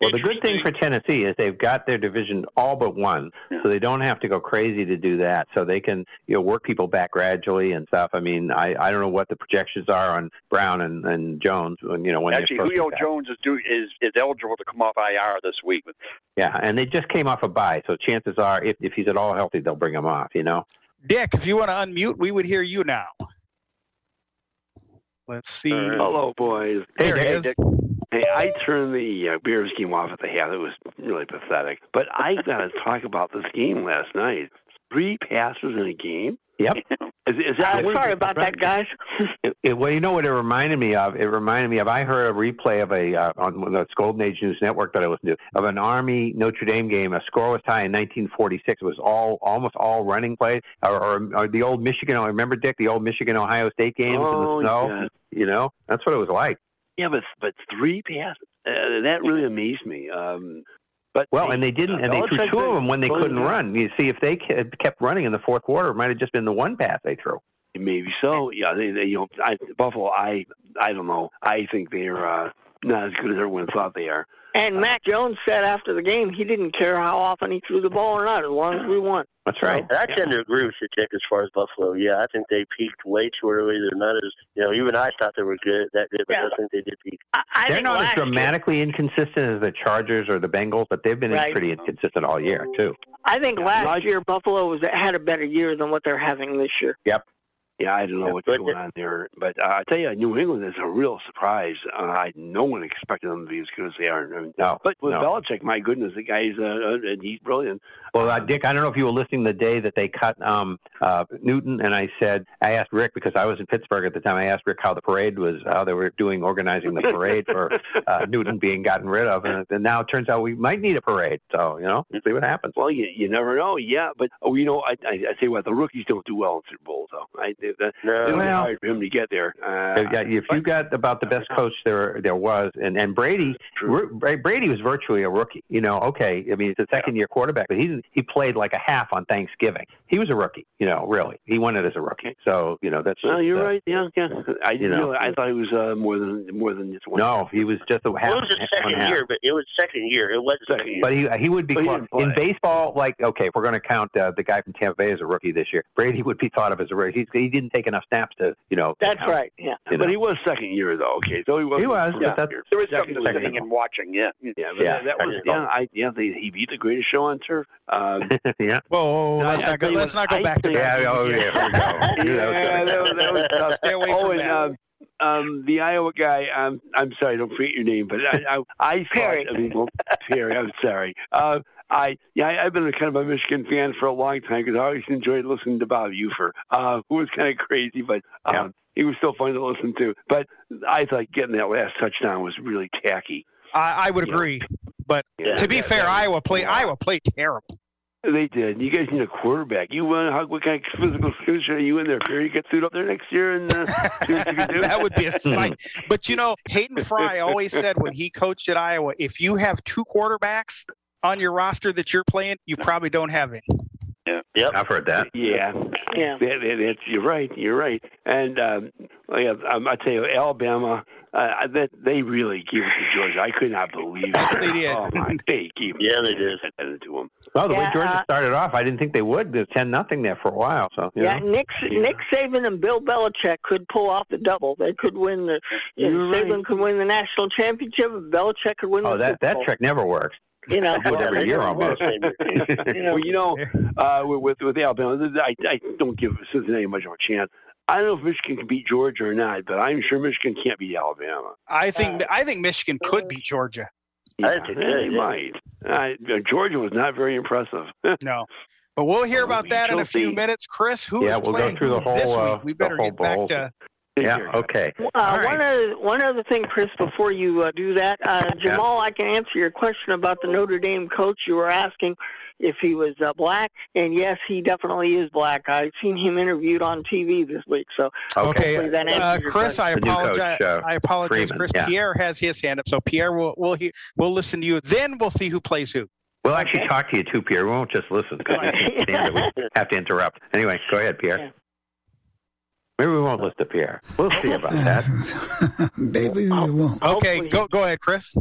Well, the good thing for Tennessee is they've got their division all but one, so they don't have to go crazy to do that. So they can, you know, work people back gradually and stuff. I mean, I I don't know what the projections are on Brown and, and Jones. When you know when Actually, they're Julio to be back. Jones is, due, is is eligible to come off IR this week. Yeah, and they just came off a bye, so chances are, if if he's at all healthy, they'll bring him off. You know. Dick, if you want to unmute, we would hear you now. Let's see. Hello, boys. Hey, There he Dick. Hey, I turned the uh, Bears game off at the half. It was really pathetic. But I got to talk about this game last night. Three passes in a game. Yep. Is, is that uh, sorry about that, guys. It, it, well, you know what it reminded me of? It reminded me of I heard a replay of a uh, on the Golden Age News Network that I listened to of an Army Notre Dame game. A score was tie in 1946. It was all almost all running plays, or, or, or the old Michigan. I remember Dick the old Michigan Ohio State games oh, in the snow. Yeah. You know, that's what it was like. Yeah, but but three passes. Uh, that really amazed me. Um, but well, and they didn't, and they threw two of them when they couldn't run. You see, if they kept running in the fourth quarter, it might have just been the one pass they threw. Maybe so. Yeah, they, they you know, I, Buffalo. I I don't know. I think they're uh, not as good as everyone thought they are. And Mac Jones said after the game he didn't care how often he threw the ball or not, as long as we won. That's right. I tend to agree with you, Dick, as far as Buffalo. Yeah, I think they peaked way too early. They're not as you know. Even I thought they were good that good, but Yeah. I think they did peak. I, I They're not as last year- dramatically inconsistent as the Chargers or the Bengals, but they've been Right. pretty inconsistent all year too. I think last year Buffalo was had a better year than what they're having this year. Yep. Yeah, I don't know what's going on there, but uh, I tell you, New England is a real surprise. Uh, I no one expected them to be as good as they are. I mean, No, but with no. Belichick, my goodness, the guy's uh, uh, he's brilliant. Well, uh, Dick, I don't know if you were listening the day that they cut um, uh, Newton, and I said I asked Rick because I was in Pittsburgh at the time. I asked Rick how the parade was, how they were doing organizing the parade for uh, Newton being gotten rid of, and, and now it turns out we might need a parade. So you know, see what happens. Well, you you never know. Yeah, but oh, you know, I I, I you what, the rookies don't do well in Super Bowls, though. I they, they, No. it Well- hard for him to get there. Uh, If- yeah, if you got about the best coach there there was, and and Brady, Brady was virtually a rookie. You know, okay, I mean he's a second year quarterback, but he he played like a half on Thanksgiving. He was a rookie. You know, really, he won it as a rookie. So you know that's. well, just, you're uh, right. Yeah, yeah. I you you know. know, I thought he was uh, more than more than just one. No, he was just a half. Well, it was his second half. year, but it was second year. It was second year. But he he would be he clo- didn't play. in baseball. Like okay, if we're going to count uh, the guy from Tampa Bay as a rookie this year, Brady would be thought of as a rookie. He's, he didn't take enough snaps to you know. That's count, right. Yeah. you But know. he was second year though. Okay, so he was. He was, Yeah, but that's- There is Second- something second listening year. and watching. Yeah. Yeah, but Yeah, that, that was yeah. I yeah. They, he beat the greatest show on turf. Um, yeah. Whoa, whoa, whoa, I- let's I not go. Let's not go I back to that. Yeah. Oh yeah. Here we go. yeah, that was, that was tough. Stay away oh, from and that. um, um, the Iowa guy. Um, I'm sorry, I don't forget your name, but I, I, I thought. Perry. I mean, well, Perry. I'm sorry. Uh, I yeah, I, I've been a kind of a Michigan fan for a long time because I always enjoyed listening to Bob Ufer, uh, who was kind of crazy, but um, Yeah. he was still fun to listen to. But I thought getting that last touchdown was really tacky. I, I would You know. agree, but Yeah, to be that- fair, Iowa played. yeah. Iowa played terrible. They did. You guys need a quarterback. You want how what kind of physical skills are you in there? Perry, get suit up there next year and uh, see what you can do. that would be a sight. But you know, Hayden Fry always said when he coached at Iowa, if you have two quarterbacks on your roster that you're playing, you probably don't have it. Yeah. Yep. I've heard that. Yeah, Yeah. that, that, that's you're right. You're right. And um, yeah, um, I tell you, Alabama, uh, that they really gave it to Georgia. I could not believe it. They did. Oh my, they gave it. Yeah, they did. It to them. Well, the way Georgia uh, started off, I didn't think they would. There's ten nothing there for a while. So you Yeah, know. Nick Nick Saban and Bill Belichick could pull off the double. They could win the. You're Saban right. could win the national championship. and Belichick could win Oh, the that Super that trick never works. You know, I do it every year almost. You know. Well, you know, uh, with with Alabama, I, I don't give Cincinnati much of a chance. I don't know if Michigan can beat Georgia or not, but I'm sure Michigan can't beat Alabama. I think I think Michigan could beat Georgia. I Yeah, think they they might. Uh, Georgia was not very impressive. No. But we'll hear about that in a few minutes. Chris, who is Yeah, we'll go playing through the who this whole, week? uh, We better whole get back bowl. to Yeah. Okay. Uh, All One other one other thing, Chris, before you uh, do that, uh, Jamal, I can answer your question about the Notre Dame coach. You were asking if he was uh, black, and yes, he definitely is black. I've seen him interviewed on TV this week, so Okay. hopefully that answers uh, your Chris. I The new coach, apologize. uh, I apologize, Freeman, Chris. yeah. Pierre has his hand up, so Pierre will we'll he, we'll listen to you. Then we'll see who plays who. We'll actually talk to you too, Pierre. We won't just listen because we can't stand it. We have to interrupt. Anyway, go ahead, Pierre. Yeah. Maybe we won't listen to Pierre. We'll see about that. Maybe we won't. Okay, Hopefully. go go ahead, Chris.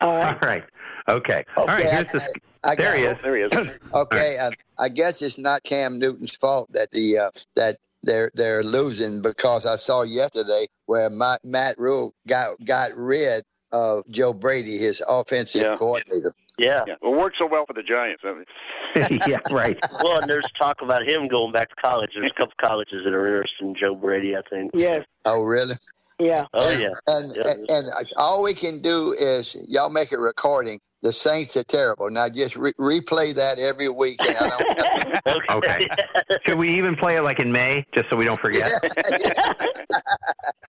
All All right. right. Okay. All right. Here's I- the. I There he it. is. There he is. Okay, uh, I guess it's not Cam Newton's fault that the uh, that they're they're losing because I saw yesterday where Matt, Matt Rhule got got rid of Joe Brady, his offensive Yeah. coordinator. Yeah. Yeah. It worked so well for the Giants. I mean, yeah. Right. Well, and there's talk about him going back to college. There's a couple colleges that are interested in Joe Brady, I think. Yes. Oh, really? Yeah. Oh, yeah. And, Yeah. and and all we can do is y'all make a recording the Saints are terrible. Now just re- replay that every week. And I don't okay. Should we even play it like in May, just so we don't forget?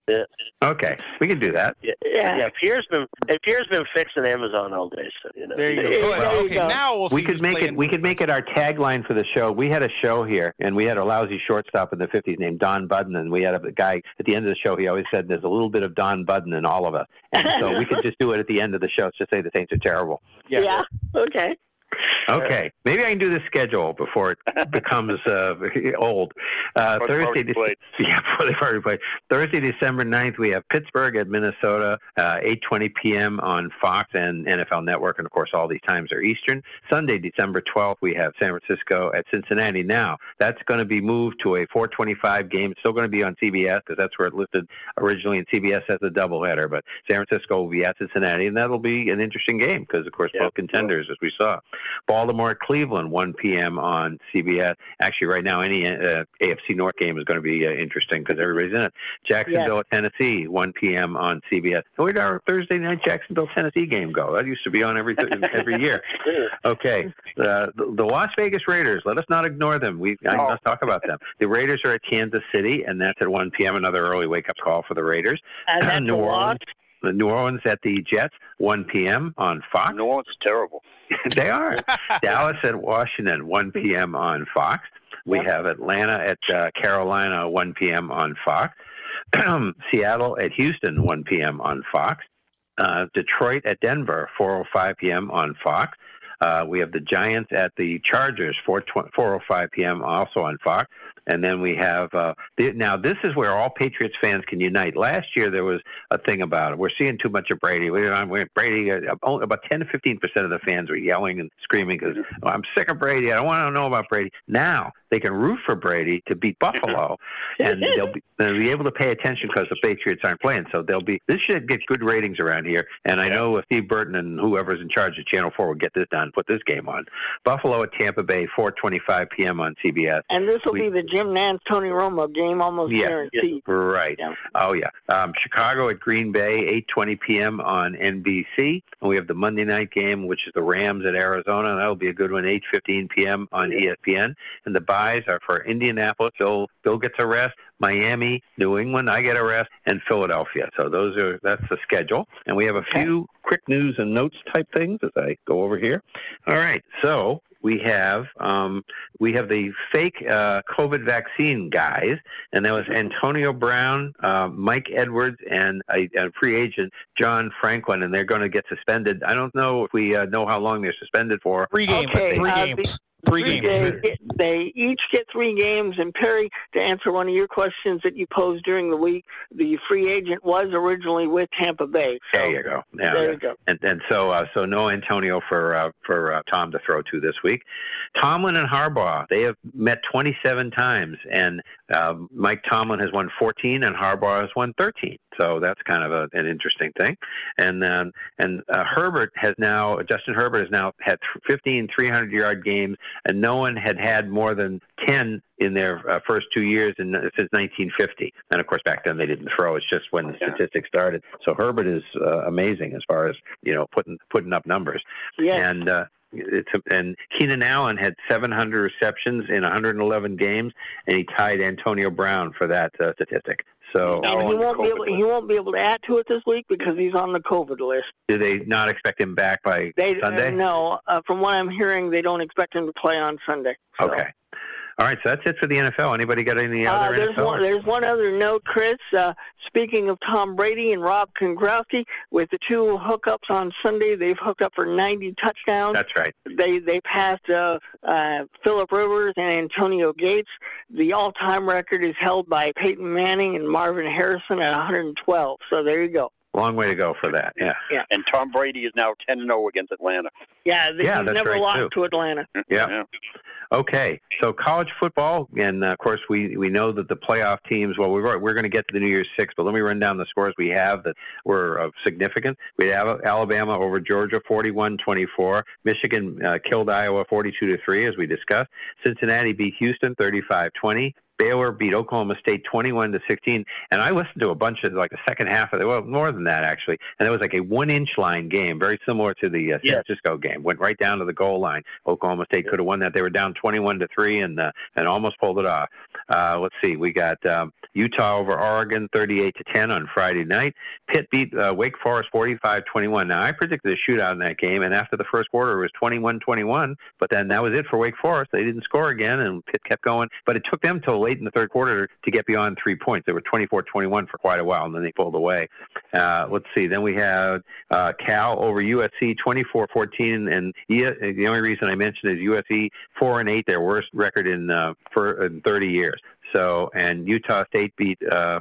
Yeah. Okay, we can do that. Yeah, yeah. Pierre's been Pierre's been fixing Amazon all day, so you know. There you go. Well, okay, now we'll see we could make playing. it. We could make it our tagline for the show. We had a show here, and we had a lousy shortstop in the '50s named Don Budden, and we had a guy at the end of the show. He always said, "There's a little bit of Don Budden in all of us," and so we could just do it at the end of the show. Just say the Saints are terrible. Yeah. Okay. Okay, maybe I can do the schedule before it becomes uh, old. Uh, Thursday, played. yeah, before they've already played. Thursday, December 9th, we have Pittsburgh at Minnesota, uh, 8:20 p.m. on Fox and NFL Network, and of course, all these times are Eastern. Sunday, December 12th, we have San Francisco at Cincinnati. Now, that's going to be moved to a 4:25 game. It's still going to be on CBS because that's where it listed originally, and CBS has a doubleheader. But San Francisco will be at Cincinnati, and that'll be an interesting game because, of course, both contenders, as we saw. Baltimore Cleveland, 1 p.m. on CBS. Actually, right now, any uh, AFC North game is going to be uh, interesting because everybody's in it. Jacksonville at Tennessee, 1 p.m. on CBS. And where did our Thursday night Jacksonville Tennessee game go? That used to be on every every year. Okay, uh, the, the Las Vegas Raiders. Let us not ignore them. We I Oh. must talk about them. The Raiders are at Kansas City, and that's at 1 p.m. Another early wake up call for the Raiders. And that's New. Orleans. The New Orleans at the Jets, 1 p.m. on Fox. New Orleans is terrible. they are. Dallas at Washington, 1 p.m. on Fox. We have Atlanta at uh, Carolina, 1 p.m. on Fox. Seattle at Houston, 1 p.m. on Fox. Uh, Detroit at Denver, 4:05 p.m. on Fox. Uh, we have the Giants at the Chargers, 4 4:05 p.m. also on Fox. And then we have uh, the, now this is where all Patriots fans can unite. Last year there was a thing about it. We're seeing too much of Brady. We, I'm, we're, Brady. Uh, only about 10 to 15 percent of the fans were yelling and screaming because oh, I'm sick of Brady. I don't want to know about Brady. Now they can root for Brady to beat Buffalo, and they'll be they'll be able to pay attention because the Patriots aren't playing. So they'll be this should get good ratings around here. And I know if Steve Burton and whoever's in charge of Channel Four will get this done, put this game on. Buffalo at Tampa Bay, 4:25 p.m. on CBS. And this will be the Jim Nantz Tony Romo game, almost Yeah. guaranteed. Right. Oh yeah. Um, Chicago at Green Bay, 8:20 p.m. on NBC, and we have the Monday night game, which is the Rams at Arizona. and That'll be a good one, 8:15 p.m. on E ESPN. And the buys are for Indianapolis. Bill Bill gets a rest. Miami, New England, I get a rest, and Philadelphia. So those are that's the schedule. And we have a few quick news and notes type things as I go over here. All right. So we have um, we have the fake uh, COVID vaccine guys, and that was Antonio Brown, uh, Mike Edwards, and a, a free agent John Franklin, and they're going to get suspended. I don't know if we uh, know how long they're suspended for. Three games. Okay, Three uh, games. Three games. days. They each get three games. And Perry, to answer one of your questions that you posed during the week, the free agent was originally with Tampa Bay. So There you go. Yeah. There you go. And and so uh, so no Antonio for uh, for uh, Tom to throw to this week. Tomlin and Harbaugh they have met 27 times, and um, Mike Tomlin has won 14, and Harbaugh has won 13. So that's kind of a, an interesting thing. And um, and uh, Herbert has now Justin Herbert has now had 15 300 yard games, and no one had had more than 10 in their uh, first two years in, since 1950. And of course, back then they didn't throw. It's just when the statistics started. So Herbert is uh, amazing as far as you know putting putting up numbers. Yes. And uh, it's and Keenan Allen had 700 receptions in 111 games, and he tied Antonio Brown for that uh, statistic. So and he won't be able. He won't be able to add to it this week because he's on the COVID list. do they not expect him back by They Sunday? no. Uh, from what I'm hearing, they don't expect him to play on Sunday. So. Okay. All right, so that's it for the NFL. Anybody got any Uh, other there's NFL? one. There's one other note, Chris. Uh, speaking of Tom Brady and Rob Gronkowski, with the two hookups on Sunday, they've hooked up for 90 touchdowns. That's right. They they passed uh, uh, Philip Rivers and Antonio Gates. The all-time record is held by Peyton Manning and Marvin Harrison at 112. So there you go. Long way to go for that. Yeah. Yeah. And Tom Brady is now 10 0 against Atlanta. Yeah, th- Yeah, he's that's never right, lost too. to Atlanta. Yeah. Okay, so college football, and uh, of course we we know that the playoff teams. Well, we're we're going to get to the New Year's Six, but let me run down the scores we have that were of significant. We have Alabama over Georgia, 41-24. Michigan uh, killed Iowa, forty-two to three, as we discussed. Cincinnati beat Houston, 35-20. Baylor beat Oklahoma State 21 to 16. And I listened to a bunch of like the second half of it, well, more than that actually. And it was like a one inch line game, very similar to the uh, San Yes. Francisco game. Went right down to the goal line. Oklahoma State could have won that. They were down 21 to three and uh, and almost pulled it off. Uh, let's see, we got um, Utah over Oregon 38 to 10 on Friday night. Pitt beat uh, Wake Forest 45-21. Now I predicted a shootout in that game, and after the first quarter it was 21-21. But then that was it for Wake Forest. They didn't score again, and Pitt kept going. But it took them till late in the third quarter to get beyond three points. They were 24-21 for quite a while, and then they pulled away. Uh, let's see. Then we had uh, Cal over USC 24-14, and E- the only reason I mentioned is USC four and eight, their worst record in uh, for in 30 years. So, and Utah State beat. Uh,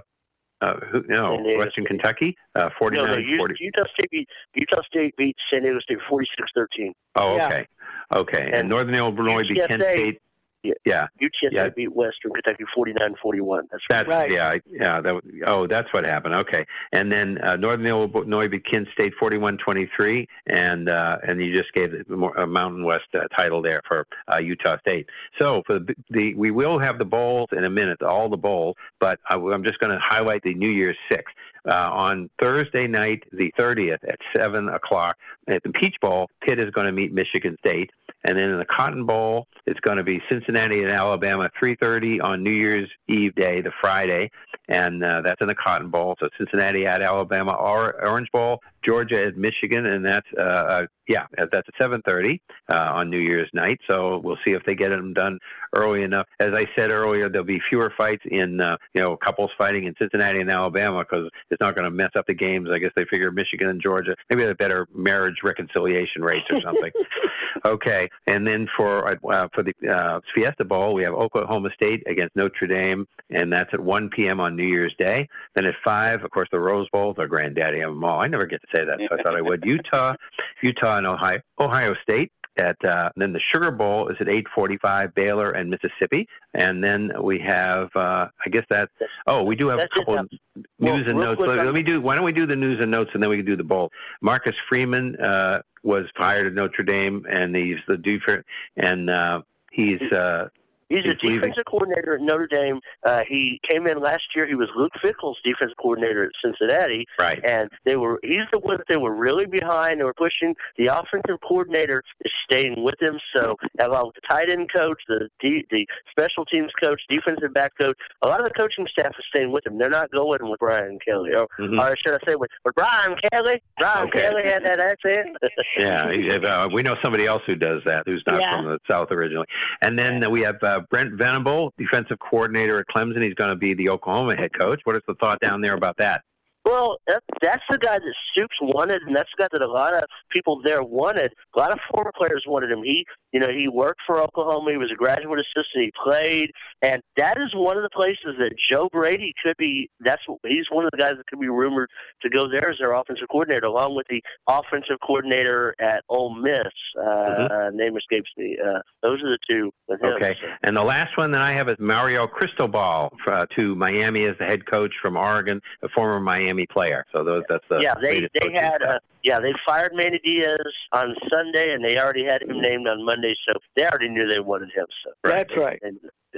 uh, who, no, San Diego Western Kentucky, uh, 49 no, no, U- 40. Utah State beat Utah State beat San Diego State 46-13. Oh, Yeah. okay. Okay. And, And Northern Illinois beat Kent UTSA State. Yeah. Yeah. UTSA Yeah. beat Western Kentucky 49-41. That's That's right. yeah, yeah. That oh, that's what happened. Okay, and then uh, Northern Illinois beat Kent State 41-23, and uh, and you just gave the uh, Mountain West uh, title there for uh, Utah State. So for the, the we will have the bowls in a minute, all the bowls, but I, I'm just going to highlight the New Year's Six. Uh, on Thursday night, the 30th at 7 o'clock at the Peach Bowl, Pitt is going to meet Michigan State. And then in the Cotton Bowl, it's going to be Cincinnati and Alabama, 3:30 on New Year's Eve day, the Friday, and uh, that's in the Cotton Bowl. So Cincinnati at Alabama, or Orange Bowl, Georgia at Michigan, and that's uh, yeah, that's at 7:30 uh, on New Year's night. So we'll see if they get them done early enough. As I said earlier, there'll be fewer fights in uh, you know couples fighting in Cincinnati and Alabama because it's not going to mess up the games. I guess they figure Michigan and Georgia maybe they're better marriage reconciliation rates or something. okay, and then for uh, for the uh, Fiesta Bowl, we have Oklahoma State against Notre Dame, and that's at 1 p.m. on New Year's Day. Then at five, of course, the Rose Bowl, the granddaddy of them all. I never get to say that, so I thought I would. Utah, Utah, and Ohio, Ohio State. At uh, then the Sugar Bowl is at 8:45, Baylor and Mississippi, and then we have uh, I guess that oh we do have a That's it couple of Well, news and notes. quick Let, let me do. Why don't we do the news and notes and then we can do the bowl. Marcus Freeman uh, was fired at Notre Dame, and he's the defense, and uh, he's uh, He's a leaving. defensive coordinator at Notre Dame. Uh, he came in last year. He was Luke Fickell's defensive coordinator at Cincinnati. Right. And they were he's the one that they were really behind. They were pushing. The offensive coordinator is staying with him. So along with the tight end coach, the D, the special teams coach, defensive back coach, a lot of the coaching staff is staying with him. They're not going with Brian Kelly, or, Mhm. or should I say with, with Brian Kelly? Brian Okay. Kelly had that accent. yeah, he- uh, we know somebody else who does that, who's not Yeah. from the South originally. And then we have uh, Brent Venable, defensive coordinator at Clemson. He's going to be the Oklahoma head coach. What is the thought down there about that? Well, that, that's the guy that Stoops wanted, and that's the guy that a lot of people there wanted. A lot of former players wanted him. He, you know, he worked for Oklahoma. He was a graduate assistant. He played, and that is one of the places that Joe Brady could be. That's he's one of the guys that could be rumored to go there as their offensive coordinator, along with the offensive coordinator at Ole Miss. Uh, Mhm. Name escapes me. Uh, those are the two. Okay. And the last one that I have is Mario Cristobal uh, to Miami as the head coach from Oregon, a former Miami player. So those that's the yeah, they they had staff. Uh, yeah they fired Manny Diaz on Sunday, and they already had him named on Monday, so they already knew they wanted him. So That's right. And,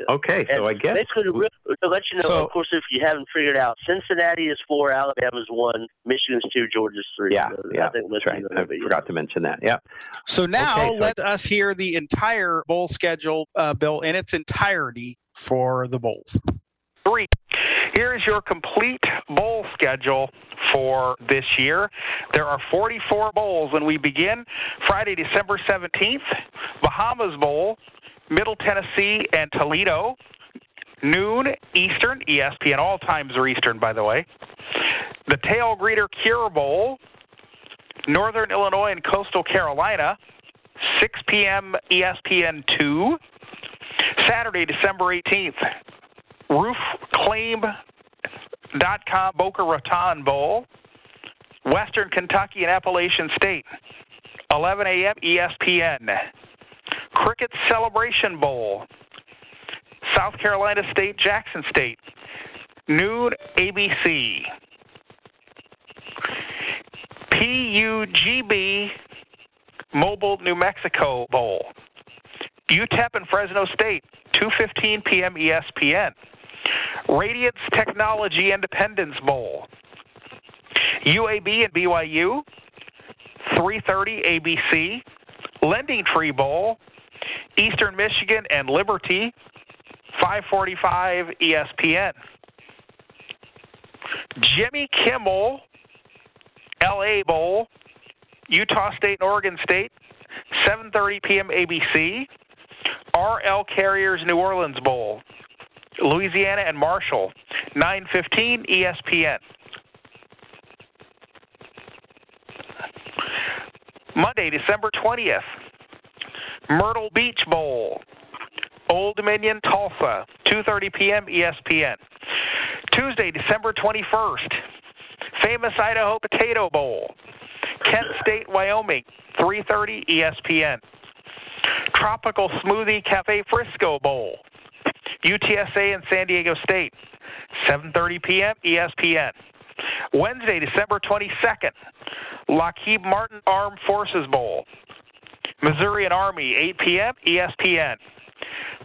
Okay, so and I guess basically to, re- to let you know, So- of course, if you haven't figured out, Cincinnati is four, Alabama's one, Michigan's two, Georgia's three. Yeah, So yeah, I think that's right. I forgot to mention that. Yeah. So now Okay, so- let us hear the entire bowl schedule, uh, Bill, in its entirety for the bowls. Three. Here is your complete bowl schedule for this year. There are 44 bowls, and we begin Friday, December 17th, Bahamas Bowl, Middle Tennessee and Toledo, noon Eastern, ESPN. All times are Eastern, by the way. The Tailgreeter Cure Bowl, Northern Illinois and Coastal Carolina, 6 p.m. ESPN 2. Saturday, December 18th, roofclaim.com Boca Raton Bowl, Western Kentucky and Appalachian State, 11 a.m. ESPN, Cricket Celebration Bowl, South Carolina State, Jackson State, noon ABC, PUBG Mobile, New Mexico Bowl. UTEP and Fresno State, 2:15 p.m. ESPN. Radiance Technology Independence Bowl. UAB and BYU, 3:30 ABC. Lending Tree Bowl, Eastern Michigan and Liberty, 5:45 ESPN. Jimmy Kimmel, LA Bowl, Utah State and Oregon State, 7:30 p.m. ABC. RL Carriers New Orleans Bowl, Louisiana and Marshall, 9:15 ESPN. Monday, December 20th, Myrtle Beach Bowl, Old Dominion, Tulsa, 2:30 p.m. ESPN. Tuesday, December 21st, famous Idaho Potato Bowl, Kent State, Wyoming, 3:30 ESPN. Tropical Smoothie Cafe Frisco Bowl, UTSA and San Diego State, 7:30 p.m. ESPN. Wednesday, December 22nd, Lockheed Martin Armed Forces Bowl, Missouri and Army, 8 p.m. ESPN.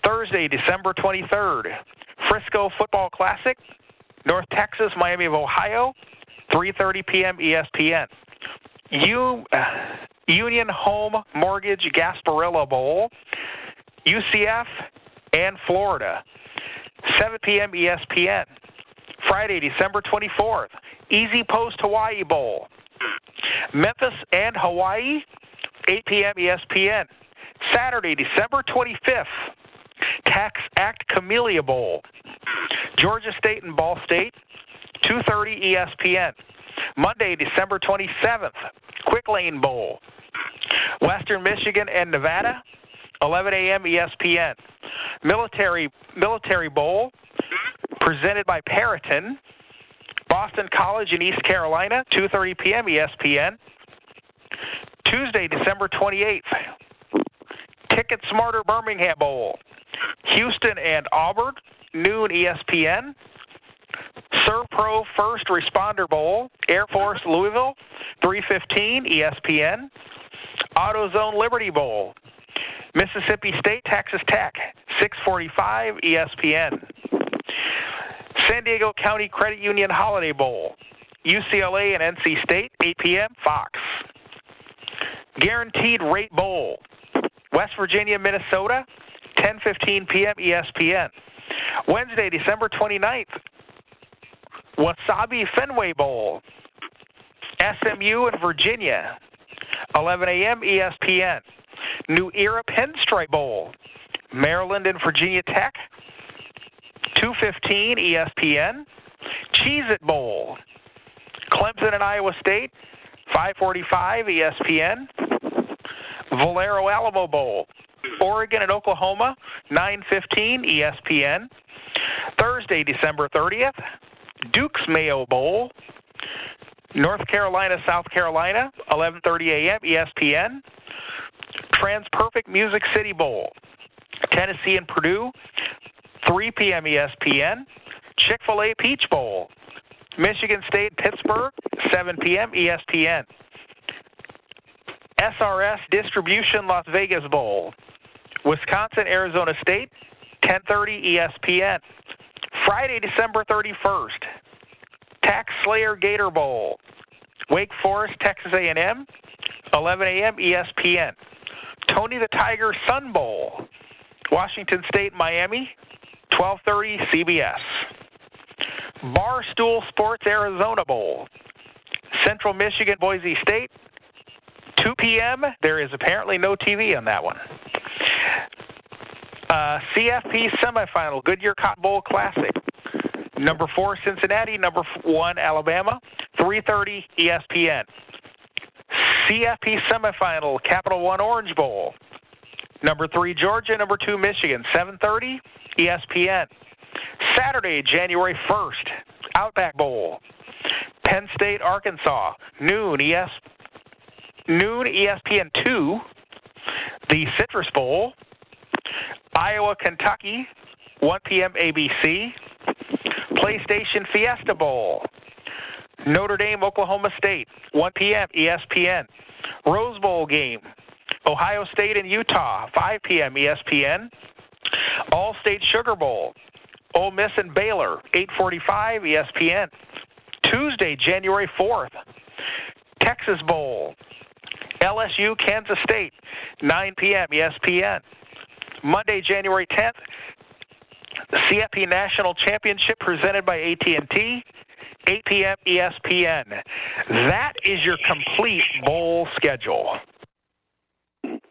Thursday, December 23rd, Frisco Football Classic, North Texas, Miami of Ohio, 3:30 p.m. ESPN. U, uh, Union Home Mortgage Gasparilla Bowl, UCF and Florida, 7 p.m. ESPN. Friday, December 24th, EasyPost Hawaii Bowl, Memphis and Hawaii, 8 p.m. ESPN. Saturday, December 25th, Tax Act Camellia Bowl, Georgia State and Ball State, 2:30 ESPN. Monday, December 27th, Quick Lane Bowl, Western Michigan and Nevada, 11 a.m. ESPN. Military Military Bowl, presented by Peraton, Boston College in East Carolina, 2:30 p.m. ESPN. Tuesday, December 28th, Ticket Smarter Birmingham Bowl, Houston and Auburn, noon ESPN. ServPro First Responder Bowl, Air Force Louisville, 315 ESPN. AutoZone Liberty Bowl, Mississippi State Texas Tech, 645 ESPN. San Diego County Credit Union Holiday Bowl, UCLA and NC State, 8 p.m. Fox. Guaranteed Rate Bowl, West Virginia, Minnesota, 10:15 p.m. ESPN. Wednesday, December 29th, Wasabi Fenway Bowl, SMU and Virginia, 11 a.m. ESPN. New Era Pinstripe Bowl, Maryland and Virginia Tech, 215 ESPN. Cheez It Bowl, Clemson and Iowa State, 545 ESPN. Valero Alamo Bowl, Oregon and Oklahoma, 915 ESPN. Thursday, December 30th, Duke's Mayo Bowl, North Carolina, South Carolina, 11:30 a.m. ESPN. TransPerfect Music City Bowl, Tennessee and Purdue, 3 p.m. ESPN. Chick Fil A Peach Bowl, Michigan State Pittsburgh, 7 p.m. ESPN. SRS Distribution Las Vegas Bowl, Wisconsin Arizona State, 10:30 ESPN. Friday, December 31st, Tax Slayer Gator Bowl, Wake Forest, Texas A&M, 11 a.m. ESPN. Tony the Tiger Sun Bowl, Washington State, Miami, 12:30 CBS. Barstool Sports Arizona Bowl, Central Michigan, Boise State, 2 p.m. There is apparently no TV on that one. Uh, CFP semifinal, Goodyear Cotton Bowl Classic. Number four Cincinnati, number one Alabama, 3:30 ESPN. CFP semifinal, Capital One Orange Bowl. Number three Georgia, number two Michigan, 7:30 ESPN. Saturday, January 1st, Outback Bowl, Penn State, Arkansas, noon ES noon ESPN two. The Citrus Bowl, Iowa, Kentucky, 1 p.m. ABC. PlayStation Fiesta Bowl, Notre Dame, Oklahoma State, 1 p.m. ESPN. Rose Bowl game, Ohio State and Utah, 5 p.m. ESPN. Allstate Sugar Bowl, Ole Miss and Baylor, 8:45 ESPN. Tuesday, January 4th, Texas Bowl, LSU Kansas State, 9 p.m. ESPN. Monday, January 10th, the CFP National Championship presented by AT&T, 8 p.m. ESPN. That is your complete bowl schedule.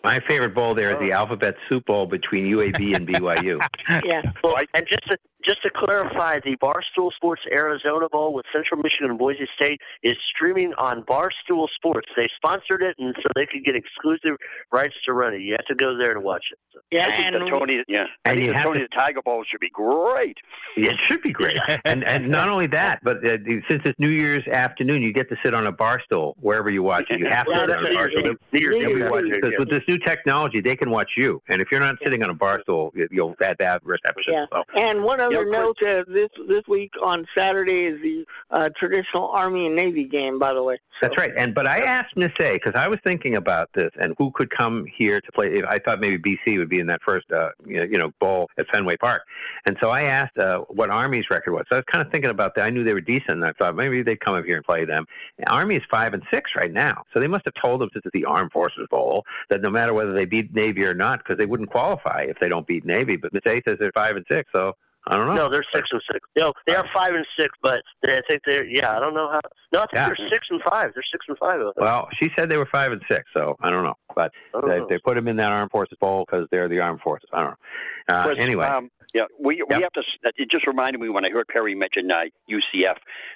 My favorite bowl there is the Alphabet Soup Bowl between UAB and BYU. yeah. Well, and just to just to clarify, the Barstool Sports Arizona Bowl with Central Michigan and Boise State is streaming on Barstool Sports. They sponsored it, and so they could get exclusive rights to run it. You have to go there to watch it. So. Yeah, I think and the Tony, yeah, I And think the Tony to- the Tiger Bowl should be great. It should be great. and and not only that, but uh, since it's New Year's afternoon, you get to sit on a barstool wherever you watch it. You have to Yeah, sit on a barstool New stool. Year's Eve. New Year's be watching- Yeah. because with this new technology, they can watch you. And if you're not sitting on a barstool, you- you'll have bad reception. Yeah. So. And one other Yeah, note: uh, this this week on Saturday is the uh, traditional Army and Navy game. By the way, That's right. And but I asked Miss A because I was thinking about this and who could come here to play. I thought maybe BC would be in that first, uh, you know, you know, bowl at Fenway Park. And so I asked uh, what Army's record was. So I was kind of thinking about that. I knew they were decent. And I thought maybe they'd come up here and play them. Army is five and six right now, so they must have told them this is the Armed Forces Bowl that no matter whether they beat Navy or not, because they wouldn't qualify if they don't beat Navy. But Miss A says they're five and six, so I don't know. No, they're six and six. No, they are five and six, but they, I think they're yeah. I don't know how. No, I think Yeah. they're six and five. They're six and five. Well, she said they were five and six, so I don't know. But don't they, know. they put them in that Armed Forces Bowl because they're the Armed Forces. I don't know. Uh, Chris, anyway, um, yeah, we we have to. It just reminded me when I heard Perry mention uh, UCF.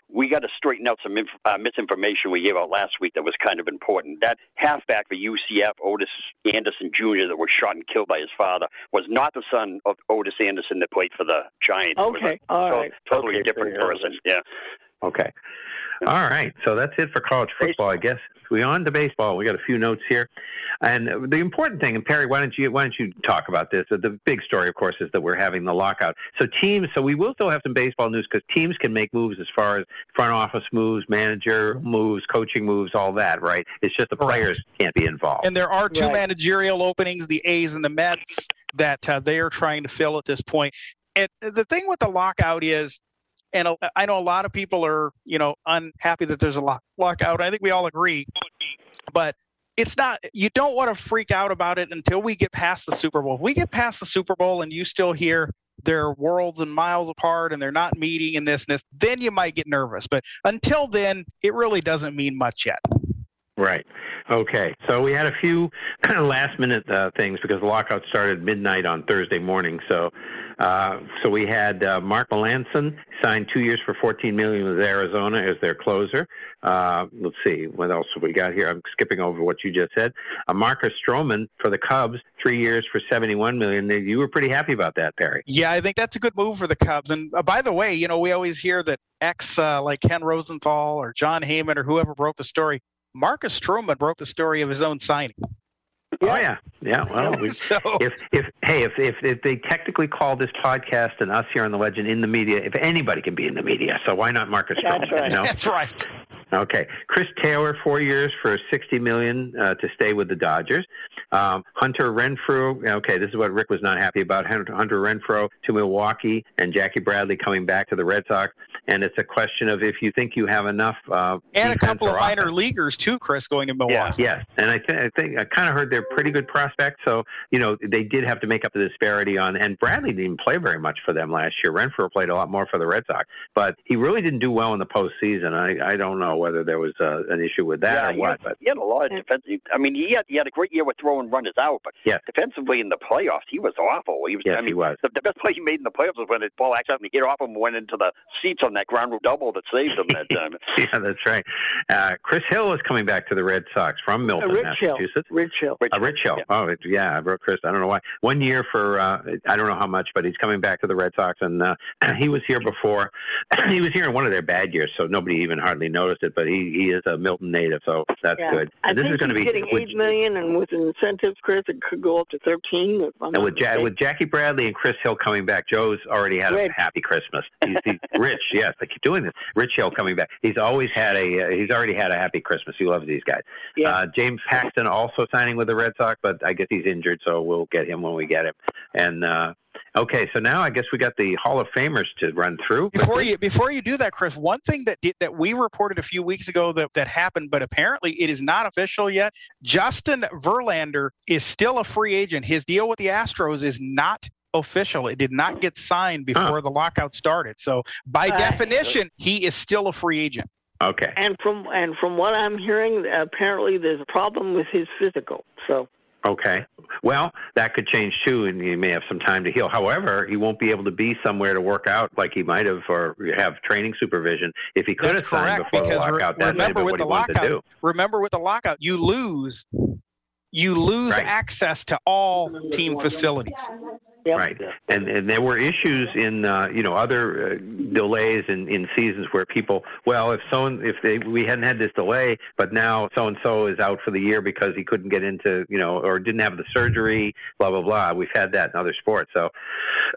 We got to straighten out some inf- uh, misinformation we gave out last week that was kind of important. That halfback for UCF, Otis Anderson Jr., that was shot and killed by his father, was not the son of Otis Anderson that played for the Giants. Okay, a all right. totally Okay, different enough. person. Yeah. okay. All right, so that's it for college football, I guess. We on to baseball. We got a few notes here, and the important thing. And Perry, why don't you why don't you talk about this? The big story, of course, is that we're having the lockout. So teams, so we will still have some baseball news because teams can make moves as far as front office moves, manager moves, coaching moves, all that. Right? It's just the players can't be involved. And there are two Right. managerial openings, the A's and the Mets, that uh, they are trying to fill at this point. And the thing with the lockout is, and I know a lot of people are, you know, unhappy that there's a lock- lockout. I think we all agree, but it's not. You don't want to freak out about it until we get past the Super Bowl. If we get past the Super Bowl and you still hear they're worlds and miles apart and they're not meeting and this and this, then you might get nervous. But until then, it really doesn't mean much yet. Right. Okay. So we had a few kind of last minute uh, things because the lockout started midnight on Thursday morning. So, uh, so we had uh, Mark Melancon signed two years for 14 million with Arizona as their closer. Uh, let's see what else have we got here. I'm skipping over what you just said. Uh, Marcus Stroman for the Cubs, three years for 71 million. You were pretty happy about that, Perry. Yeah, I think that's a good move for the Cubs. And uh, by the way, you know, we always hear that ex like Ken Rosenthal or Jon Heyman or whoever broke the story. Marcus Stroman broke the story of his own signing. Oh yeah, yeah. Well, we, So if if hey if, if if they technically call this podcast and us here on the Legend in the media, if anybody can be in the media, so why not Marcus That's Stroman? right. You know? that's right. Okay, Chris Taylor, four years for sixty million uh, to stay with the Dodgers. Um, Hunter Renfroe. Okay, this is what Rick was not happy about. Hunter Hunter Renfroe to Milwaukee, and Jackie Bradley coming back to the Red Sox. And it's a question of if you think you have enough. Uh, And a couple of minor offense. leaguers too, Chris, going to Milwaukee. Yes, and I, th- I think I kind of heard they're pretty good prospects. So you know they did have to make up the disparity on. And Bradley didn't play very much for them last year. Renfroe played a lot more for the Red Sox, but he really didn't do well in the postseason. I I don't know whether there was uh, an issue with that yeah, or he what. had, But he had a lot of defensive. I mean, he had he had a great year with throwing runners out, but Yes. defensively in the playoffs, he was awful. He was. Yes, I mean, he was. The, the best play he made in the playoffs was when the ball accidentally hit off him, and went into the seats on that ground rule double that saved them that time. yeah, that's right. Uh, Chris Hill is coming back to the Red Sox from Uh, Milton, Rich Hill. Massachusetts. Rich Hill. Uh, Rich Hill. Oh, it, yeah, I wrote Chris. I don't know why. One year for uh, I don't know how much, but he's coming back to the Red Sox, and uh, he was here before. he was here in one of their bad years, so nobody even hardly noticed it. But he he is a Milton native, so that's Yeah. good. I this think is going to he's be getting with, eight million, and with incentives, Chris, it could go up to thirteen. If I'm and with ja- with Jackie Bradley and Chris Hill coming back, Joe's already had Rich. a happy Christmas. He's, he's rich, yes, they keep doing this. Rich Hill coming back. He's always had a. Uh, he's already had a happy Christmas. He loves these guys. Yeah. Uh, James Paxton also signing with the Red Sox, but I guess he's injured, so we'll get him when we get him. And uh, okay, so now I guess we got the Hall of Famers to run through. Before you before you do that, Chris, one thing that did, that we reported a few weeks ago that that happened, but apparently it is not official yet. Justin Verlander is still a free agent. His deal with the Astros is not official. It did not get signed before the lockout started. So by Uh, definition, he is still a free agent. Okay. And from and from what I'm hearing, apparently there's a problem with his physical. So Okay. Well, that could change too, and he may have some time to heal. However, he won't be able to be somewhere to work out like he might have, or have training supervision if he could That's have signed correct before the because re- lockout. That may have remember with what the he wanted to do. lockout, remember with the lockout, you lose you lose Right. access to all team facilities. Right, and and there were issues in uh, you know other uh, delays in, in seasons where people well if so if they we hadn't had this delay but now so and so is out for the year because he couldn't get into you know or didn't have the surgery blah blah blah. We've had that in other sports. So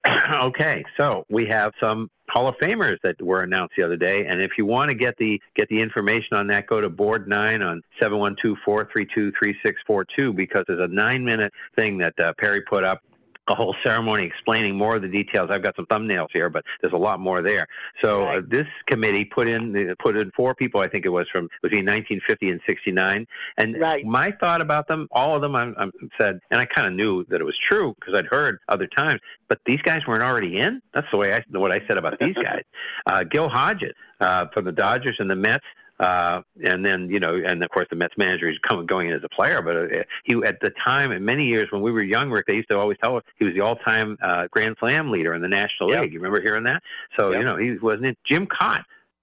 okay. So we have some Hall of Famers that were announced the other day, and if you want to get the get the information on that, go to Board Nine on seven one two four three two three six four two because there's a nine minute thing that uh, Perry put up a whole ceremony explaining more of the details. I've got some thumbnails here, but there's a lot more there. So uh, this committee put in put in four people. I think it was from between 1950 and 69. And my thought about them, all of them, I, I said, and I kind of knew that it was true because I'd heard other times. But these guys weren't already in. That's the way I what I said about these guys. Uh, Gil Hodges uh, from the Dodgers and the Mets. Uh, and then you know, and of course the Mets manager is coming going in as a player. But uh, he at the time, in many years when we were young, Rick, they used to always tell us he was the all-time uh, Grand Slam leader in the National League. You remember hearing that? So you know, he wasn't it. Jim Kaat